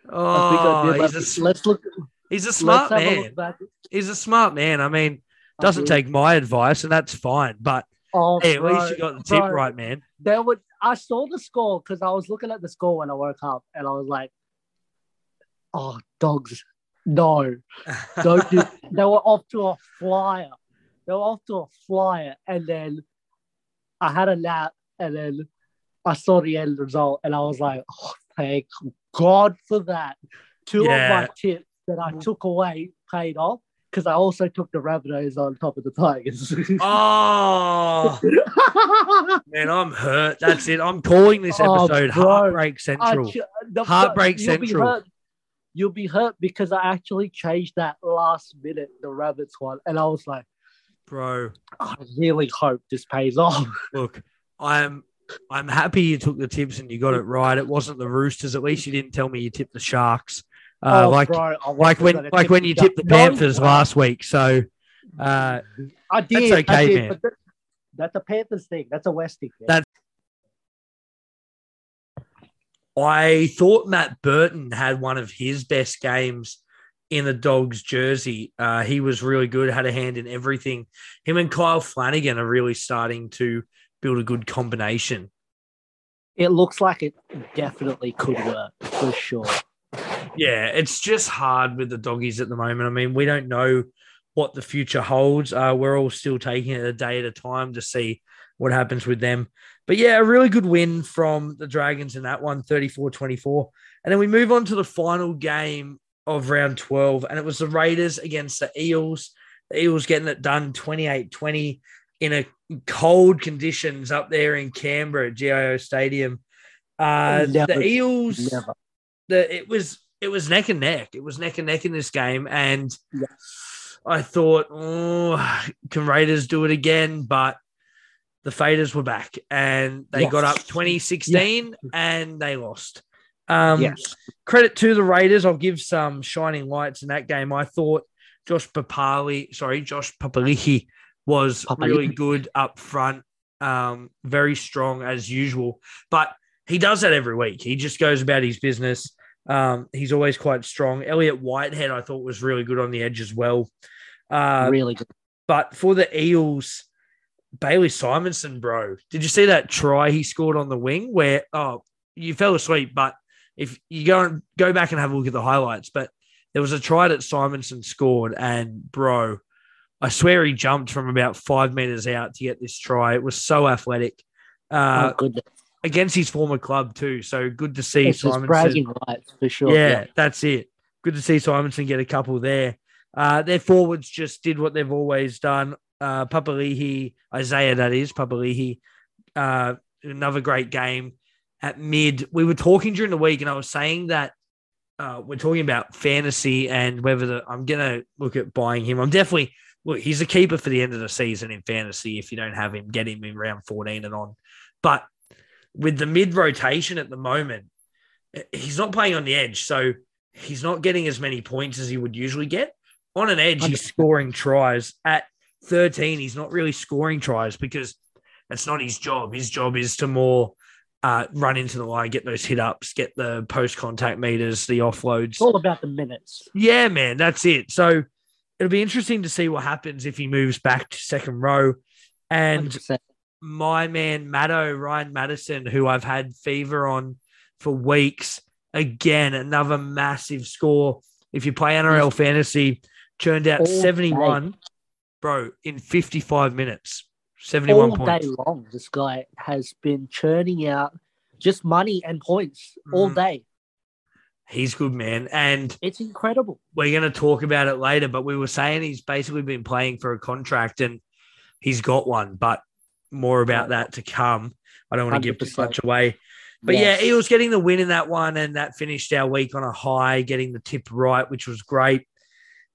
Oh, I think I oh, did. he's, a, Let's, look. he's a smart a man. back. He's a smart man. I mean, doesn't I take my advice, and that's fine. But Oh, hey, at least you got the tip bro. right, man. There would I saw the score because I was looking at the score when I woke up, and I was like, "Oh, dogs, no, don't do." they were off to a flyer. They were off to a flyer, and then I had a nap, and then I saw the end result, and I was like, "Oh, thank God for that." Two Yeah. of my tips that I mm-hmm. took away paid off because I also took the Rabbitohs on top of the Tigers. oh man, I'm hurt. That's it. I'm calling this Oh, episode bro. Heartbreak Central. ch- the- Heartbreak you'll be Central. hurt- You'll be hurt because I actually changed that last minute, the rabbits one, and I was like, Bro, I really hope this pays off. look, I'm I'm happy you took the tips and you got it right. It wasn't the Roosters. At least you didn't tell me you tipped the Sharks. Uh, Oh, like bro, like when like when you tipped the Panthers way. last week. So uh, I did. I okay, did, man. that- that's a Panthers thing. That's a West thing. That- I thought Matt Burton had one of his best games in the Dogs jersey. Uh, he was really good, had a hand in everything. Him and Kyle Flanagan are really starting to build a good combination. It looks like it definitely could work for sure. Yeah, it's just hard with the doggies at the moment. I mean, we don't know what the future holds. Uh, we're all still taking it a day at a time to see what happens with them. But yeah, a really good win from the Dragons in that one, 34 24. And then we move on to the final game of round 12, and it was the Raiders against the Eels. The Eels getting it done 28 20 in a cold conditions up there in Canberra at GIO Stadium. Uh, Never- the Eels, Never. the it was it was neck and neck. It was neck and neck in this game, and Yeah. I thought, oh, can Raiders do it again? But the Faders were back, and they Yes. got up 2016, and they lost. Um, yes. credit to the Raiders. I'll give some shining lights in that game. I thought Josh Papali, sorry, Josh Papalihi was Papali'i. really good up front, um, very strong as usual. But he does that every week. He just goes about his business. Um, he's always quite strong. Elliot Whitehead, I thought, was really good on the edge as well. Uh, really good. but for the Eels, Bailey Simonsson, bro, did you see that try he scored on the wing where oh you fell asleep, but if you go and go back and have a look at the highlights, but there was a try that Simonsson scored, and bro, I swear he jumped from about five meters out to get this try. It was so athletic. Uh, oh, goodness. against his former club too. So good to see It's Simonsson. bragging rights for sure. Yeah, that's it. Good to see Simonsson get a couple there. Uh, their forwards just did what they've always done. Uh, Papali'i, Isaiah, that is, Papali'i, uh, another great game at mid. We were talking during the week, and I was saying that uh, we're talking about fantasy and whether the, I'm going to look at buying him. I'm definitely, look, he's a keeper for the end of the season in fantasy. If you don't have him, get him in round 14 and on. But with the mid rotation at the moment, he's not playing on the edge. So he's not getting as many points as he would usually get. On an edge, he's scoring tries. At 13, he's not really scoring tries because that's not his job. His job is to more uh, run into the line, get those hit ups, get the post contact meters, the offloads. It's all about the minutes. Yeah, man, that's it. So it'll be interesting to see what happens if he moves back to second row. And 100%. my man Maddo, Ryan Matterson, who I've had fever on for weeks. Again, another massive score. If you play NRL fantasy, churned out All 71, bro, in 55 minutes. 71 all points. day long, this guy has been churning out just money and points all Mm. day. He's good, man. And It's incredible. we're going to talk about it later, but we were saying he's basically been playing for a contract and he's got one, but more about that to come. I don't want to give too 100%. much away. But Yes. yeah, Eels getting the win in that one, and that finished our week on a high, getting the tip right, which was great.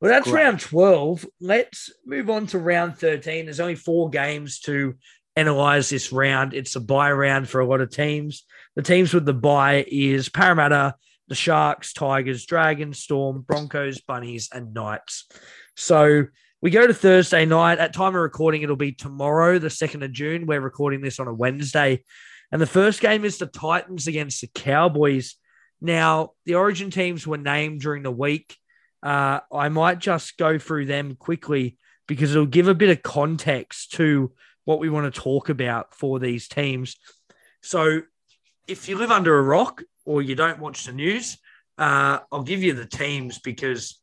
Well, that's Great. round 12. Let's move on to round 13. There's only four games to analyze this round. It's a buy round for a lot of teams. The teams with the buy is Parramatta, the Sharks, Tigers, Dragons, Storm, Broncos, Bunnies, and Knights. So we go to Thursday night. At time of recording, it'll be tomorrow, the 2nd of June. We're recording this on a Wednesday. And the first game is the Titans against the Cowboys. Now, the Origin teams were named during the week. Uh, I might just go through them quickly because it'll give a bit of context to what we want to talk about for these teams. So, if you live under a rock or you don't watch the news, uh, I'll give you the teams because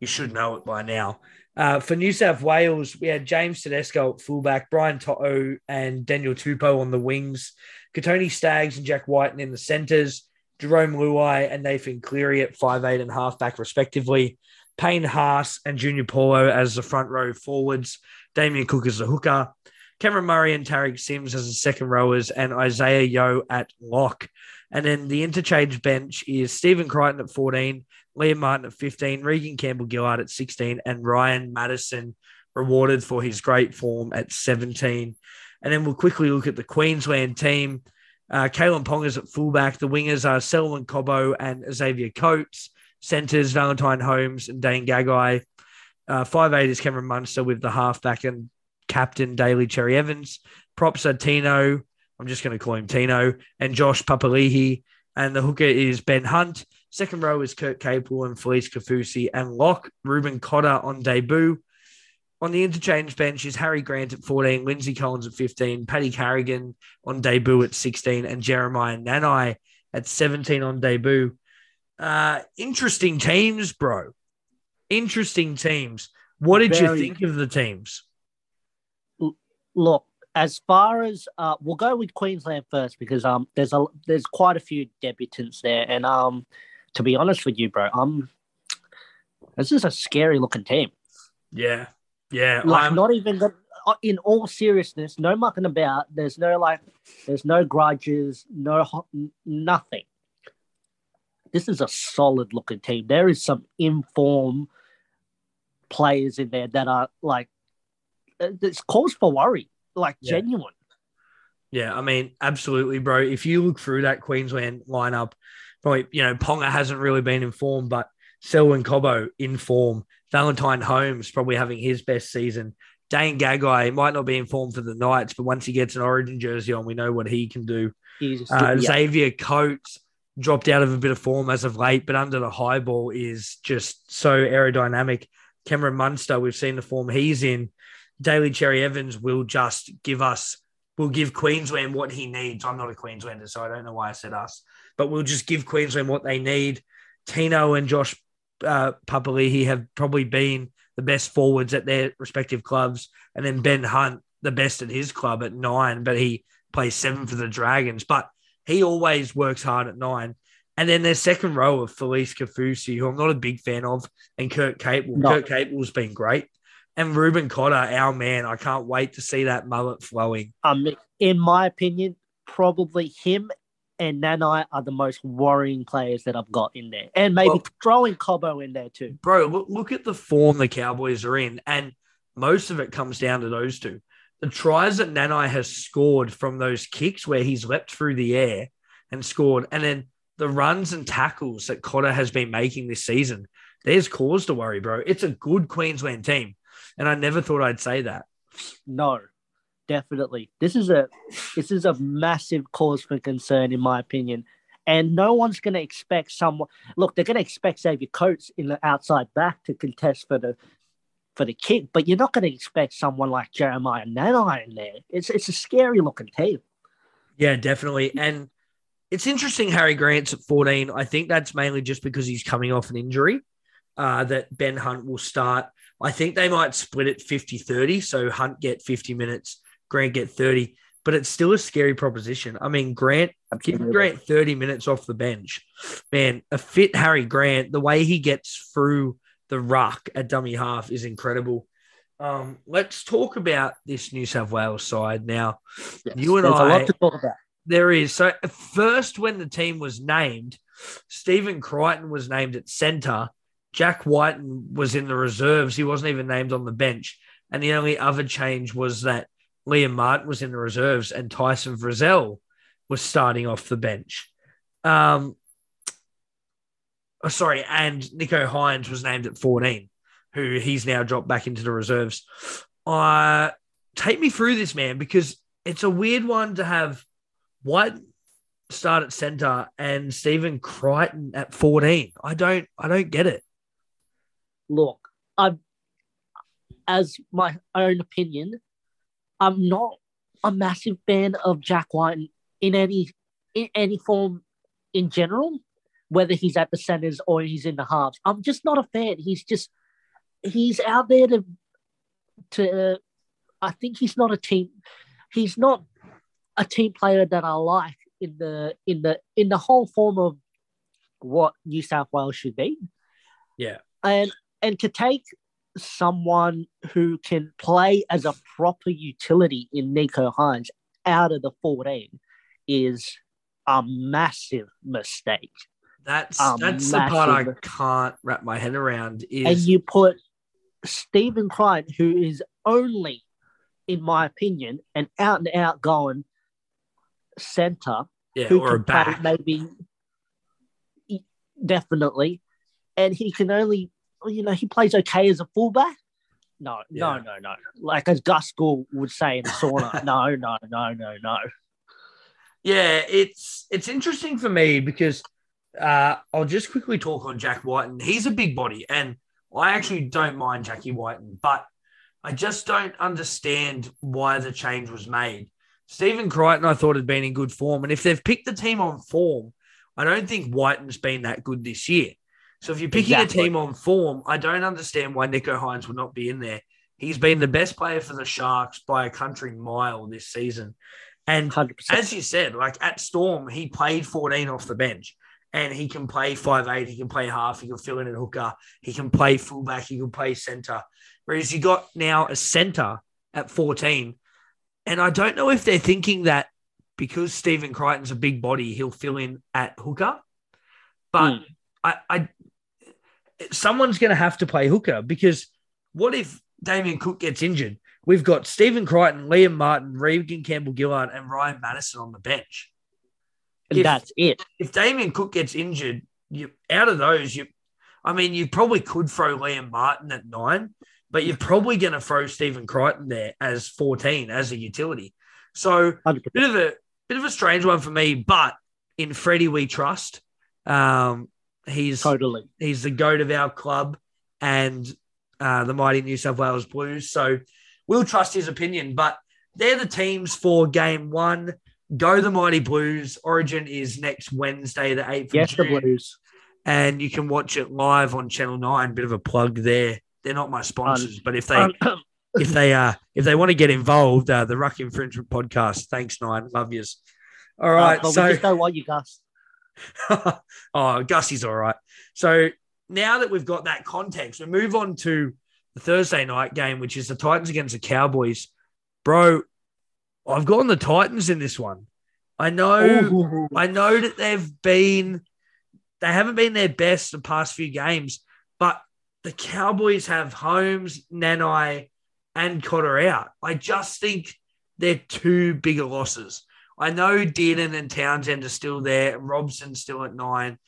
you should know it by now. Uh, for New South Wales, we had James Tedesco at fullback, Brian To'o and Daniel Tupou on the wings, Kotoni Staggs and Jack Wighton in the centres, Jarome Luai and Nathan Cleary at 5'8 and halfback, respectively, Payne Haas and Junior Paulo as the front row forwards, Damien Cook as the hooker, Cameron Murray and Tariq Sims as the second rowers, and Isaah Yeo at lock. And then the interchange bench is Stephen Crichton at 14, Liam Martin at 15, Regan Campbell Gillard at 16, and Ryan Matterson rewarded for his great form at 17. And then we'll quickly look at the Queensland team. Uh, Kalyn Ponga's at fullback. The wingers are Selwyn Cobbo and Xavier Coates. Centers Valentine Holmes and Dane Gagai. Uh, 5'8 is Cameron Munster with the halfback and captain Daly Cherry Evans. Props are Tino. I'm just going to call him Tino and Josh Papali'i. And the hooker is Ben Hunt. Second row is Kurt Capewell and Felise Kaufusi, and lock Reuben Cotter on debut. On the interchange bench is Harry Grant at 14, Lindsay Collins at 15, Paddy Carrigan on debut at 16, and Jeremiah Nanai at 17 on debut. Uh, interesting teams, bro. Interesting teams. What did Very- you think of the teams? Look, as far as uh, we'll go with Queensland first because um, there's a there's quite a few debutants there, and um, to be honest with you, bro, um, this is a scary looking team. Yeah, yeah. Like, I'm- not even uh, in all seriousness, no mucking about. There's no like, there's no grudges, no nothing. This is a solid looking team. There is some inform players in there that are like, uh, it's cause for worry, like Yeah. genuine. Yeah, I mean, absolutely, bro. If you look through that Queensland lineup, probably, you know, Ponga hasn't really been in form, but Selwyn Cobbo in form. Valentine Holmes probably having his best season. Dane Gagai might not be in form for the Knights, but once he gets an origin jersey on, we know what he can do. He's, Uh, yeah, Xavier Coates dropped out of a bit of form as of late, but under the high ball is just so aerodynamic. Cameron Munster, we've seen the form he's in. Daly Cherry Evans will just give us, will give Queensland what he needs. I'm not a Queenslander, so I don't know why I said us, but we'll just give Queensland what they need. Tino and Josh uh, Papali'i have probably been the best forwards at their respective clubs, and then Ben Hunt, the best at his club at nine, but he plays seven for the Dragons. But he always works hard at nine. And then their second row of Felise Kaufusi, who I'm not a big fan of, and Kurt Capewell. No. Kurt Capewell's been great. And Reuben Cotter, our man. I can't wait to see that mullet flowing. um, in my opinion, probably him and Nanai are the most worrying players that I've got in there, and maybe Well- throwing Cobbo in there too. Bro, look, look at the form the Cowboys are in. And most of it comes down to those two. The tries that Nanai has scored from those kicks where he's leapt through the air and scored, and then the runs and tackles that Cotter has been making this season, there's cause to worry, bro. It's a good Queensland team. And I never thought I'd say that. No, definitely. This is a this is a massive cause for concern, in my opinion. And no one's going to expect someone. Look, they're going to expect Xavier Coates in the outside back to contest for the for the kick, but you're not going to expect someone like Jeremiah Nanai in there. It's it's a scary looking team. Yeah, definitely. And it's interesting Harry Grant's at 14. I think that's mainly just because he's coming off an injury uh, that Ben Hunt will start. I think they might split it 50 30. So Hunt get 50 minutes, Grant get 30. But it's still a scary proposition. I mean, Grant, giving Grant 30 minutes off the bench, man, a fit Harry Grant, the way he gets through the ruck at dummy half is incredible. Um, let's talk about this New South Wales side now. Yes, You and I- lot to talk about. There is. So first, when the team was named, Stephen Crichton was named at centre. Jack Wighton was in the reserves. He wasn't even named on the bench. And the only other change was that Liam Martin was in the reserves and Tyson Frizell was starting off the bench. Um, oh, sorry, and Nicho Hynes was named at 14, who he's now dropped back into the reserves. Uh, take me through this, man, because it's a weird one to have White start at center and Stephen Crichton at 14. I don't I don't get it. Look, I'm as my own opinion, I'm not a massive fan of Jack White in any in any form in general, whether he's at the centers or he's in the halves. I'm just not a fan. He's just he's out there to to I think he's not a team he's not a team player that I like in the in the in the whole form of what New South Wales should be. Yeah. And and to take someone who can play as a proper utility in Nicho Hynes out of the 14 is a massive mistake. That's Um, that's the part I can't wrap my head around is And you put Stephen Crichton, who is only, in my opinion, an out and out going center yeah, who or a can play back. maybe definitely, and he can only you know he plays okay as a fullback. No, no, Yeah. no, no. Like as Gus Gould would say in the sauna, no, no, no, no, no. Yeah, it's it's interesting for me because Uh, I'll just quickly talk on Jack Wighton. He's a big body, and I actually don't mind Jackie Wighton, but I just don't understand why the change was made. Stephen Crichton, I thought, had been in good form. And if they've picked the team on form, I don't think Wighton's been that good this year. So if you're picking exactly. a team on form, I don't understand why Nicho Hynes would not be in there. He's been the best player for the Sharks by a country mile this season. And 100%. as you said, like at Storm, he played 14 off the bench and he can play five eight. He can play half. He can fill in at hooker. He can play fullback. He can play center. Whereas you got now a center at 14. And I don't know if they're thinking that because Stephen Crichton's a big body, he'll fill in at hooker. But mm. I, I, someone's going to have to play hooker because what if Damien Cook gets injured? We've got Stephen Crichton, Liam Martin, Regan Campbell Gillard, and Ryan Matterson on the bench. And if, that's it. If Damien Cook gets injured, you out of those, you I mean, you probably could throw Liam Martin at nine, but you're probably going to throw Stephen Crichton there as 14 as a utility. So 100%. bit of a bit of a strange one for me, but in Freddie we trust. Um, he's totally he's the goat of our club and uh, the mighty New South Wales Blues. So we'll trust his opinion, but they're the teams for game one. Go the Mighty Blues. Origin is next Wednesday, the 8th yes, of June. the Blues. And you can watch it live on Channel 9. Bit of a plug there. They're not my sponsors, um, but if they um, if they uh if they want to get involved, uh, the Ruck Infringement Podcast. Thanks, Nine. Love yous. All uh, right. Uh, so we just don't want you, Gus. oh, Gussie's all right. So now that we've got that context, we move on to the Thursday night game, which is the Titans against the Cowboys. Bro, I've gone the Titans in this one. I know, Ooh. I know that they've been, they haven't been their best the past few games, but the Cowboys have Holmes, Nanai, and Cotter out. I just think they're two bigger losses. I know Dearden and Townsend are still there. Robson's still at nine.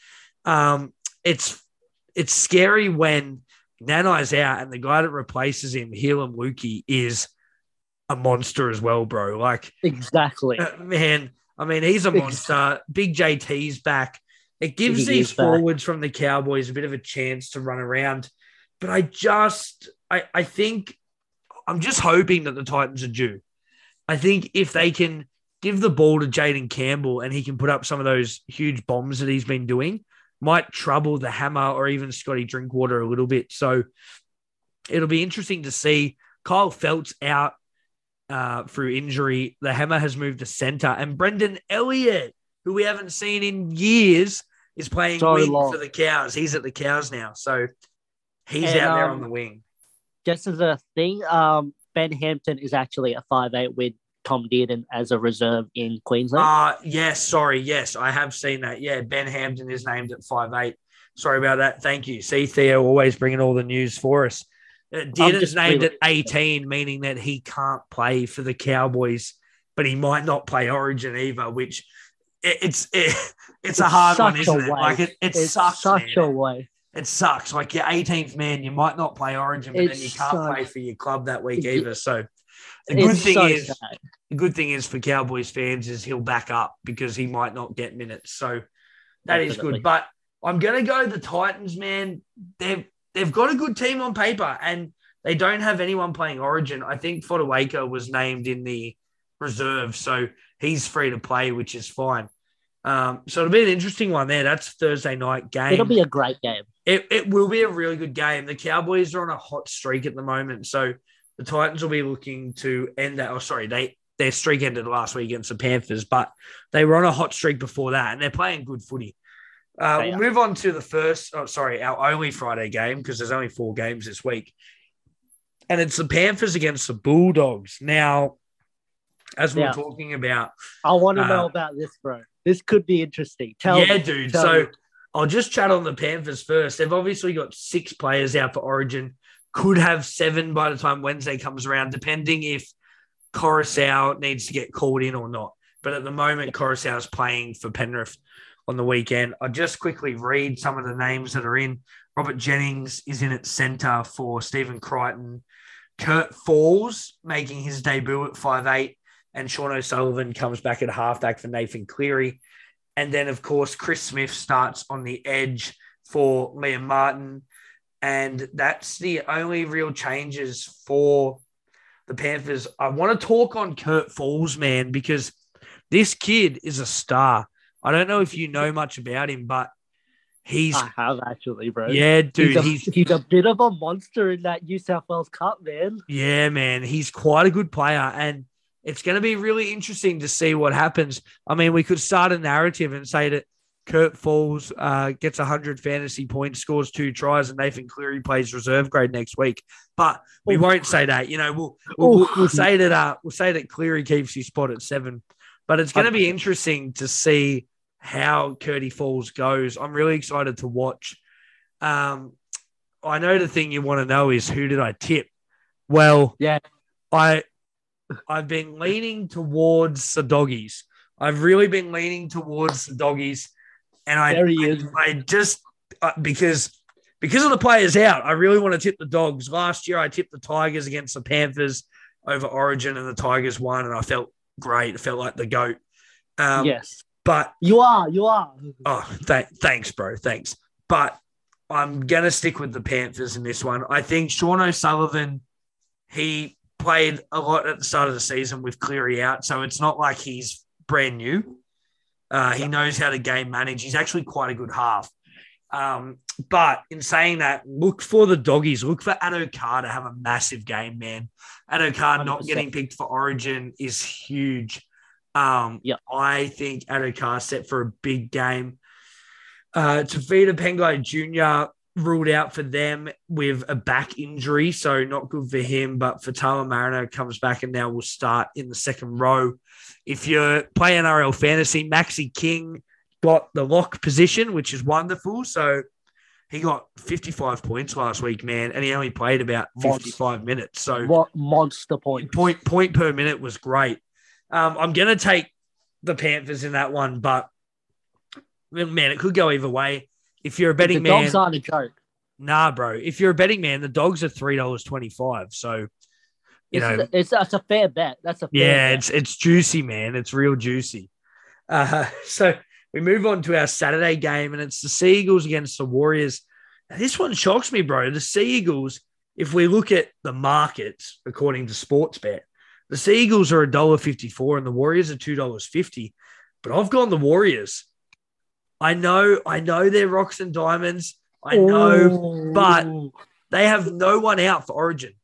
Um, it's it's scary when Nanai's out and the guy that replaces him, Heilum Luki, is a monster as well, bro. Like exactly, uh, man. I mean, he's a monster. Big JT's back. It gives he these forwards back. from the Cowboys a bit of a chance to run around. But I just, I, I think, I'm just hoping that the Titans are due. I think if they can give the ball to Jayden Campbell and he can put up some of those huge bombs that he's been doing, might trouble the hammer or even Scotty Drinkwater a little bit. So it'll be interesting to see. Kyle Feldt's out uh, through injury. The hammer has moved to center, and Brendan Elliott, who we haven't seen in years, is playing so wing long. for the Cows. He's at the Cows now, so he's and, out there um, on the wing. Just as a thing, um, Ben Hampton is actually a five eight with Tom Dearden as a reserve in Queensland. Uh yes, sorry, yes, I have seen that. Yeah, Ben Hampton is named at five eight. Sorry about that. Thank you. See, Theo always bringing all the news for us. Uh, Dearden's named really- at 18, meaning that he can't play for the Cowboys, but he might not play Origin either, which it, it's it, it's, it's, a hard one, isn't it? Like it, it it's sucks. Such man. a way. It sucks. Like your 18th man, you might not play Origin, but it's then you can't so, play for your club that week either. So the good thing so is, sad. the good thing is for Cowboys fans is he'll back up because he might not get minutes. So that Definitely. is good. But I'm gonna go the Titans, man. They've they've got a good team on paper and they don't have anyone playing Origin. I think Fotuaika was named in the reserve, so he's free to play, which is fine. Um, so it'll be an interesting one there. That's Thursday night game. It'll be a great game. It, it will be a really good game. The Cowboys are on a hot streak at the moment, so the Titans will be looking to end that. Oh, sorry, they their streak ended last week against the Panthers, but they were on a hot streak before that, and they're playing good footy. Uh, we'll move on to the first, oh, sorry, our only Friday game because there's only four games this week. And it's the Panthers against the Bulldogs. Now, as we are talking about, I want to uh, know about this, bro. This could be interesting. Tell yeah, me, dude. So me. I'll just chat on the Panthers first. They've obviously got six players out for Origin. Could have seven by the time Wednesday comes around, depending if Koroisau needs to get called in or not. But at the moment, Koroisau is playing for Penrith on the weekend. I'll just quickly read some of the names that are in. Robert Jennings is in at centre for Stephen Crichton. Kurt Falls making his debut at five eight, and Sean O'Sullivan comes back at halfback for Nathan Cleary. And then, of course, Chris Smith starts on the edge for Liam Martin. And that's the only real changes for the Panthers. I want to talk on Kurt Falls, man, because this kid is a star. I don't know if you know much about him, but he's I have actually, bro. yeah, dude. he's a, He's he's a bit of a monster in that New South Wales Cup, man. Yeah, man, he's quite a good player, and it's going to be really interesting to see what happens. I mean, we could start a narrative and say that Kurt Falls uh, gets 100 fantasy points, scores two tries, and Nathan Cleary plays reserve grade next week. But we Oof. won't say that. You know, we'll we'll, we'll, we'll say that uh, we'll say that Cleary keeps his spot at seven. But it's going to be interesting to see how Curdy Falls goes. I'm really excited to watch. Um, I know the thing you want to know is who did I tip? Well, Yeah. I I've been leaning towards the doggies. I've really been leaning towards the doggies, and I There he is. I just uh, because because of the players out, I really want to tip the dogs. Last year, I tipped the Tigers against the Panthers over Origin, and the Tigers won, and I felt great. I felt like the goat. Um, yes, but you are. You are. Oh, th- thanks, bro. Thanks. But I'm going to stick with the Panthers in this one. I think Sean O'Sullivan, he played a lot at the start of the season with Cleary out. So it's not like he's brand new. Uh, he knows how to game manage. He's actually quite a good half. Um, but in saying that, look for the doggies. Look for Addo Carr to have a massive game, man. Addo Carr not 100%. getting picked for Origin is huge. Um, Yep. I think Addo Carr set for a big game. Uh, Tavita Pangai Jr. ruled out for them with a back injury, so not good for him. But Faitala Mariner comes back and now will start in the second row. If you're playing NRL fantasy, Maxi King got the lock position, which is wonderful. So he got 55 points last week, man, and he only played about Monster. 55 minutes. So What monster point? point point per minute was great. Um, I'm gonna take the Panthers in that one, but man, it could go either way. If you're a The betting man, the dogs aren't a joke. nah, bro. If you're a betting man, the dogs are three dollars twenty five. So you It's, know, it's that's a fair bet. That's a fair yeah, bet. it's it's juicy, man. It's real juicy. Uh, so we move on to our Saturday game, and it's the Sea Eagles against the Warriors. Now, this one shocks me, bro. The Sea Eagles, if we look at the markets according to Sportsbet, the Sea Eagles are $1.54 and the Warriors are $2.50. But I've gone the Warriors. I know, I know they're rocks and diamonds. I know but- they have no one out for Origin.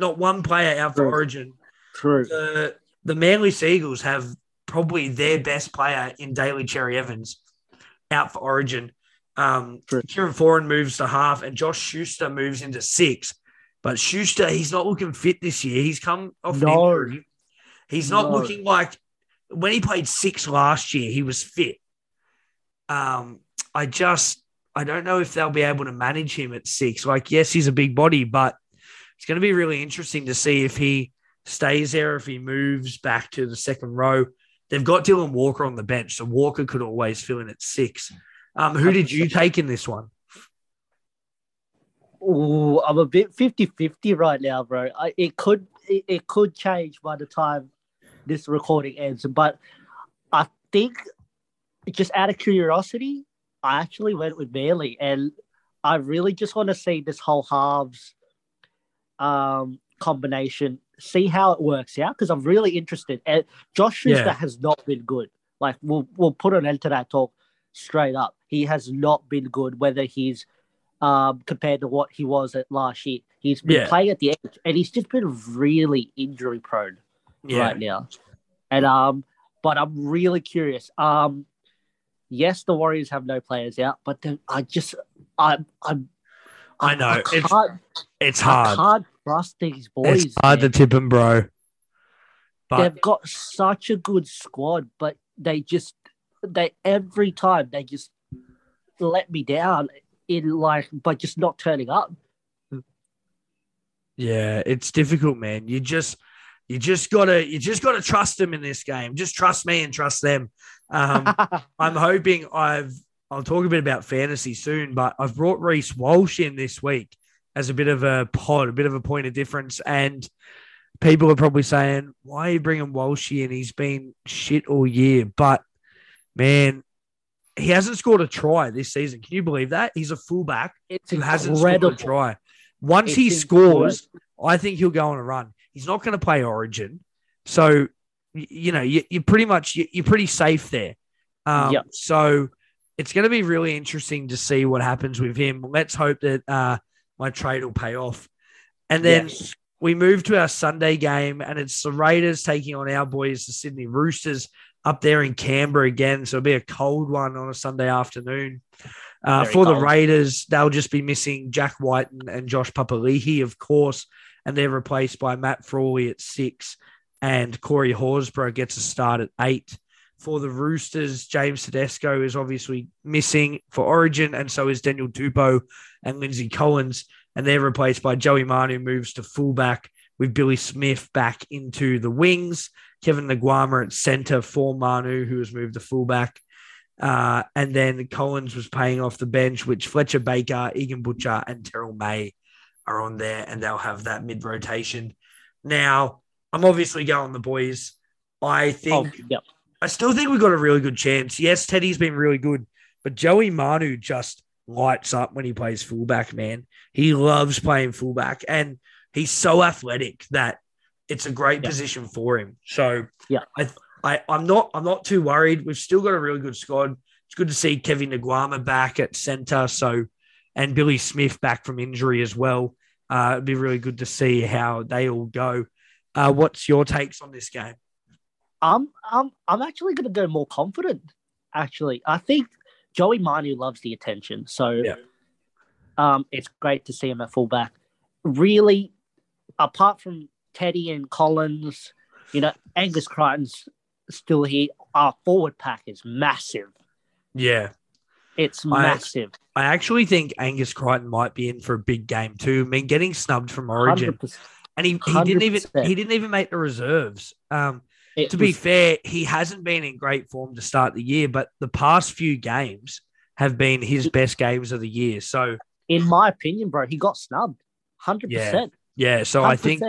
Not one player out for True. Origin. true. the the Manly Seagulls have probably their best player in Daly Cherry Evans out for Origin. Um, True. Kieran Foran moves to half, and Josh Schuster moves into six. But Schuster, he's not looking fit this year. He's come off No. injury. He's not No. looking like when he played six last year. He was fit. Um, I just I don't know if they'll be able to manage him at six. Like, yes, he's a big body, but it's going to be really interesting to see if he stays there, if he moves back to the second row. They've got Dylan Walker on the bench, so Walker could always fill in at six. Um, who did you take in this one? Ooh, I'm a bit 50-50 right now, bro. I, it could it, it could change by the time this recording ends, but I think just out of curiosity, I actually went with Manly, and I really just want to see this whole halves um, combination, see how it works out because I'm really interested. And Josh Schuster Yeah. has not been good. Like we'll we'll put an end to that talk straight up. He has not been good. Whether he's um, compared to what he was at last year. He's been Yeah. playing at the edge, and he's just been really injury prone Yeah, right now. And um, but I'm really curious. Um, yes, the Warriors have no players out, but then I just I I'm I know. I It's- it's I hard. can't trust these boys. It's hard to tip him, bro. But They've got such a good squad, but they just they every time they just let me down in like by just not turning up. Yeah, it's difficult, man. You just you just gotta you just gotta trust them in this game. Just trust me and trust them. Um, I'm hoping I've I'll talk a bit about fantasy soon, but I've brought Reece Walsh in this week as a bit of a pod, a bit of a point of difference. And people are probably saying, why are you bringing Walsh in? He's been shit all year. But man, he hasn't scored a try this season. Can you believe that? He's a fullback It's who hasn't scored a try. Once It's he incredible. scores, I think he'll go on a run. He's not going to play Origin, so you know you, you're pretty much you- you're pretty safe there. Um, Yep. So it's going to be really interesting to see what happens with him. Let's hope that uh, my trade will pay off. And then Yes. we move to our Sunday game, and it's the Raiders taking on our boys, the Sydney Roosters, up there in Canberra again. So it'll be a cold one on a Sunday afternoon. Uh, for the. Raiders, they'll just be missing Jack Wighton and Josh Papali'i, of course, and they're replaced by Matt Frawley at six, and Corey Horsburgh gets a start at eight. For the Roosters, James Tedesco is obviously missing for Origin, and so is Daniel Tupou and Lindsay Collins, and they're replaced by Joey Manu, moves to fullback with Billy Smith back into the wings. Kevin Naiqama at center for Manu, who has moved to fullback. Uh, and then Collins was paying off the bench, which Fletcher Baker, Egan Butcher, and Terrell May are on there, and they'll have that mid rotation. Now, I'm obviously going the boys. I Oh, think yep. I still think we've got a really good chance. Yes, Teddy's been really good, but Joey Manu just lights up when he plays fullback, man. He loves playing fullback and he's so athletic that it's a great Yeah. position for him. So Yeah. I, I I'm not I'm not too worried. We've still got a really good squad. It's good to see Kevin Naiqama back at center. So and Billy Smith back from injury as well. Uh, it'd be really good to see how they all go. Uh, what's your takes on this game? I'm I'm I'm actually going to go more confident. Actually, I think Joey Manu loves the attention, so Yeah. um, it's great to see him at fullback. Really, apart from Teddy and Collins, you know, Angus Crichton's still here. Our forward pack is massive. Yeah. It's I- massive. I actually think Angus Crichton might be in for a big game too. I mean, getting snubbed from Origin, 100%. and he, he didn't even he didn't even make the reserves. Um, It to be fair, he hasn't been in great form to start the year, but the past few games have been his best games of the year. So in my opinion, bro, he got snubbed. Hundred percent. yeah, so I think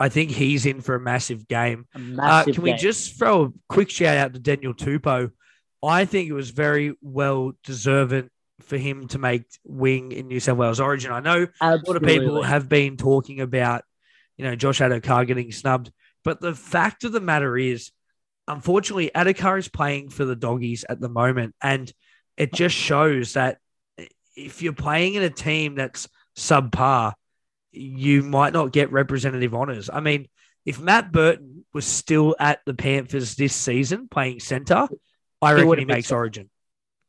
I think he's in for a massive game. a Uh, massive. can we just throw a quick shout out to Daniel Tupou? I think it was very well deserving for him to make wing in New South Wales Origin. I know a lot of people have been talking about, you know, Josh Addo-Carr getting snubbed. But the fact of the matter is, unfortunately, Addo-Carr is playing for the doggies at the moment. And it just shows that if you're playing in a team that's subpar, you might not get representative honors. I mean, if Matt Burton was still at the Panthers this season playing center, I He reckon he makes origin.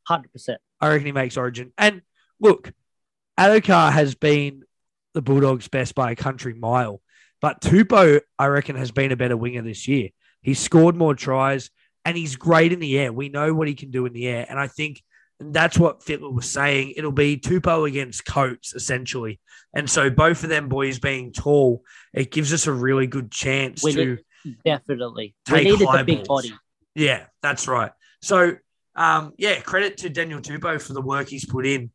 hundred percent. I reckon he makes origin. And look, Addo-Carr has been the Bulldogs' best by a country mile, but Tupou, I reckon, has been a better winger this year. He's scored more tries and he's great in the air. We know what he can do in the air. And I think that's what Fittler was saying. It'll be Tupou against Coates, essentially. And so both of them boys being tall, it gives us a really good chance We to. Definitely. Take we needed high the big balls. body. Yeah, that's right. So, um, yeah, credit to Daniel Tupou for the work he's put in.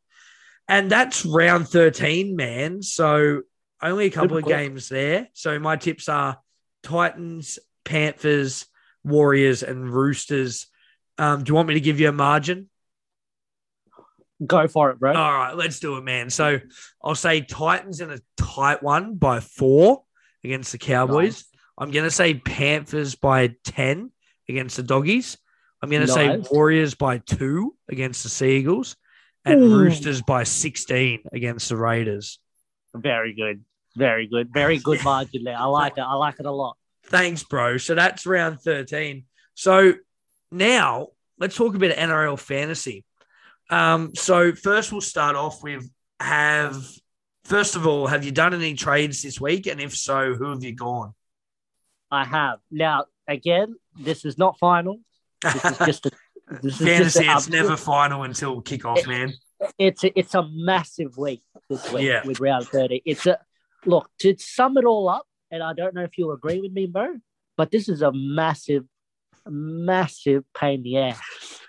And that's round 13, man. So, only a couple of games there. So, my tips are Titans, Panthers, Warriors, and Roosters. Um, do you want me to give you a margin? Go for it, bro. All right, let's do it, man. So, I'll say Titans in a tight one by four against the Cowboys. I'm going to say Panthers by 10 against the Doggies. I'm going to say Warriors by two against the Seagulls and Ooh. Roosters by 16 against the Raiders. Very good. Very good. Very good margin there. I like it. I like it a lot. Thanks, bro. So that's round 13. So now let's talk a bit of NRL fantasy. Um, so first we'll start off with have first of all, have you done any trades this week? And if so, who have you gone? I have. Now, again, this is not final. This is just a this is just fantasy, a, it's never final until kickoff, man. it's a, it's a massive week this week Yeah. with round 30. It's a look to sum it all up, and I don't know if you'll agree with me, bro, but this is a massive, massive pain in the ass.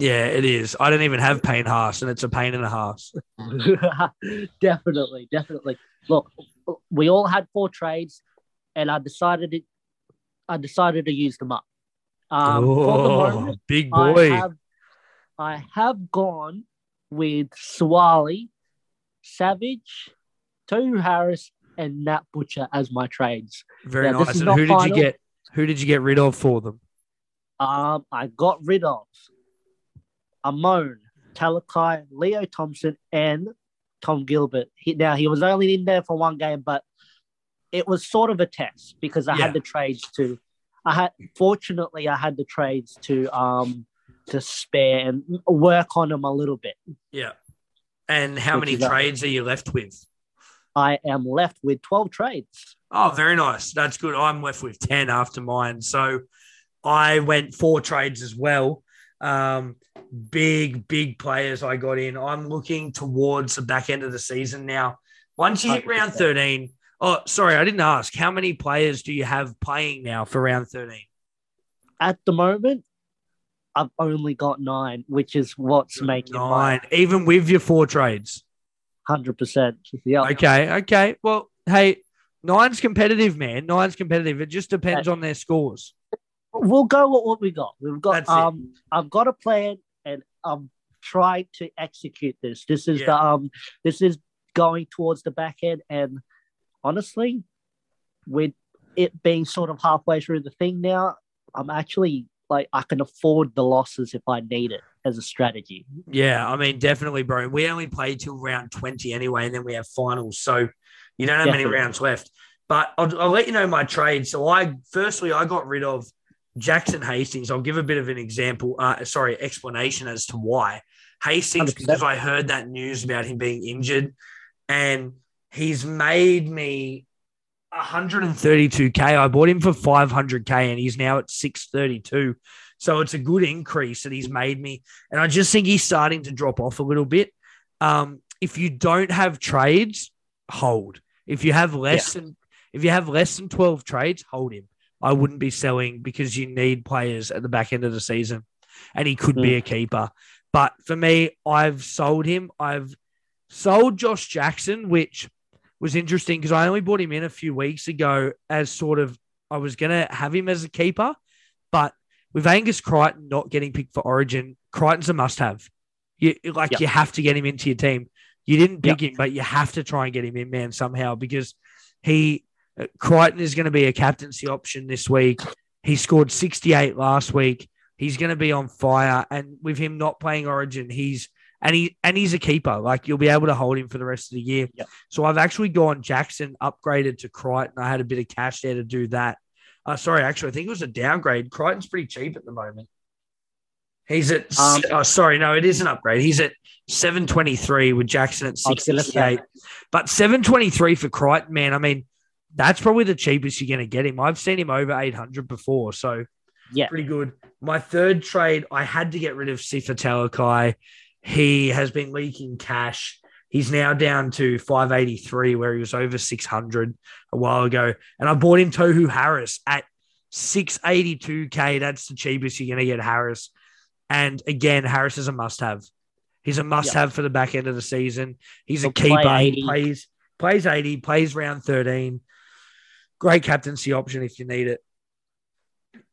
Yeah, it is. I don't even have pain Haas, and it's a pain in the Haas. definitely, definitely. Look, we all had four trades, and I decided it. I decided to use them up. Um, oh, moment, big I boy. have, I have gone with Swali, Savage, Tohu Harris, and Nat Butcher as my trades. Very this nice. And who did you get? Who did you get rid of for them? Um, I got rid of Amone, Talakai, Leo Thompson, and Tom Gilbert. He, now he was only in there for one game, but it was sort of a test because I Yeah. had the trades to. I had fortunately I had the trades to um to spare and work on them a little bit. Yeah. And how Which many trades are you left with? I am left with twelve trades. Oh, very nice. That's good. I'm left with 10 after mine. So I went four trades as well. Um, big, big players I got in. I'm looking towards the back end of the season now. Once you hit round 100%. 13, oh, sorry, I didn't ask. How many players do you have playing now for round 13? At the moment, I've only got nine, which is what's making Nine, even with your four trades. Hundred percent. Yeah. Okay, okay. Well, hey, nine's competitive, man. Nine's competitive. It just depends on their scores. we'll go with what we got. We've got That's it. um I've got a plan and I'm trying to execute this. This is Yeah. the um this is going towards the back end and honestly with it being sort of halfway through the thing now, I'm actually like I can afford the losses if I need it as a strategy. Yeah, I mean, definitely, bro. We only play till round 20 anyway, and then we have finals. So you don't have many rounds left. But I'll, I'll let you know my trade. So I, firstly, I got rid of Jackson Hastings. I'll give a bit of an example, uh, sorry, explanation as to why. Hastings, 100%. because I heard that news about him being injured, and he's made me 132k. I bought him for 500k, and he's now at 632. So it's a good increase that he's made me, and I just think he's starting to drop off a little bit. Um, if you don't have trades, hold. If you have less than if you have less than 12 trades, hold him. I wouldn't be selling because you need players at the back end of the season, and he could be a keeper. But for me, I've sold him. I've sold Josh Jackson, which was interesting because I only bought him in a few weeks ago as sort of I was gonna have him as a keeper, but with Angus Crichton not getting picked for Origin, Crichton's a must-have. You like Yep. you have to get him into your team. You didn't pick him, but you have to try and get him in, man, somehow because he uh, Crichton is going to be a captaincy option this week. He scored 68 last week. He's going to be on fire, and with him not playing Origin, he's and he and he's a keeper. Like you'll be able to hold him for the rest of the year. Yep. So I've actually gone Jackson upgraded to Crichton. I had a bit of cash there to do that. Uh, sorry, actually, I think it was a downgrade. Crichton's pretty cheap at the moment. He's at Um, oh, sorry, no, it is an upgrade. He's at 723 with Jackson at I was gonna say. 668. But 723 for Crichton, man. I mean, that's probably the cheapest you're going to get him. I've seen him over 800 before. So Yeah. pretty good. My third trade, I had to get rid of Sifa Talakai. He has been leaking cash. He's now down to 583, where he was over 600 a while ago. And I bought him Tohu Harris at 682K. That's the cheapest you're going to get Harris. And again, Harris is a must have. He's a must have for the back end of the season. He's a He'll play keeper. He plays, plays 80, plays round 13. Great captaincy option if you need it.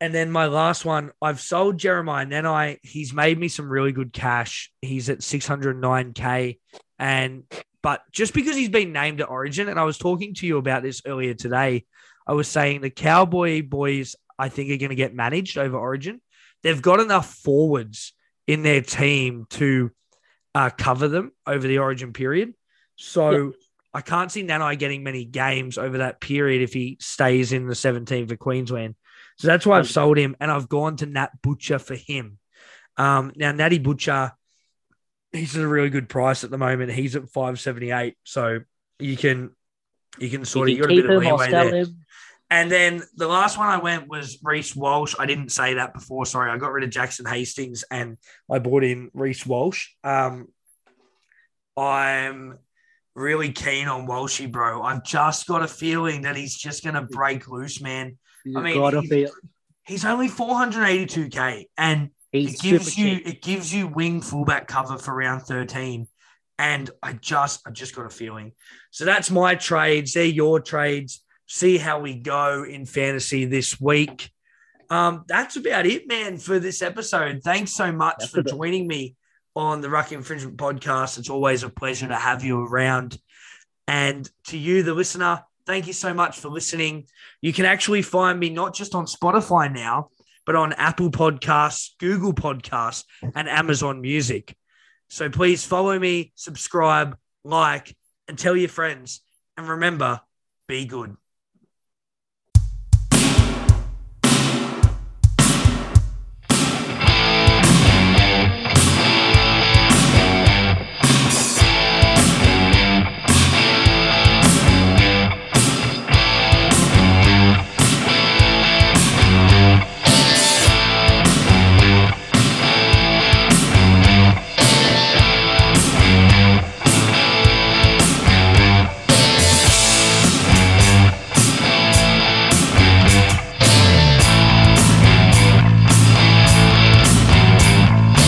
And then my last one, I've sold Jeremiah Nanai. He's made me some really good cash. He's at 609K. And but just because he's been named at Origin, and I was talking to you about this earlier today, I was saying the Cowboy boys, I think, are going to get managed over Origin. They've got enough forwards in their team to uh, cover them over the Origin period. So I can't see Nanai getting many games over that period if he stays in the 17 for Queensland. So that's why I've sold him, and I've gone to Nat Butcher for him. Um, now, Natty Butcher, he's at a really good price at the moment. He's at 578. So you can you can sort You of you got a bit of leeway there. him. And then the last one I went was Reece Walsh. I didn't say that before. Sorry. I got rid of Jackson Hastings and I bought in Reece Walsh. Um, I'm really keen on Walshy, bro. I've just got a feeling that he's just going to break loose, man. You I mean, he's- be. He's only 482K and He's it gives you cheap. it gives you wing fullback cover for round 13 and i just i just got a feeling so that's my trades they're your trades see how we go in fantasy this week Um, that's about it, man, for this episode. Thanks so much That's for joining me on the Ruck Infringement Podcast. It's always a pleasure to have you around. And to you, the listener, thank you so much for listening. You can actually find me not just on Spotify now, but on Apple Podcasts, Google Podcasts, and Amazon Music. So please follow me, subscribe, like, and tell your friends. And remember, be good.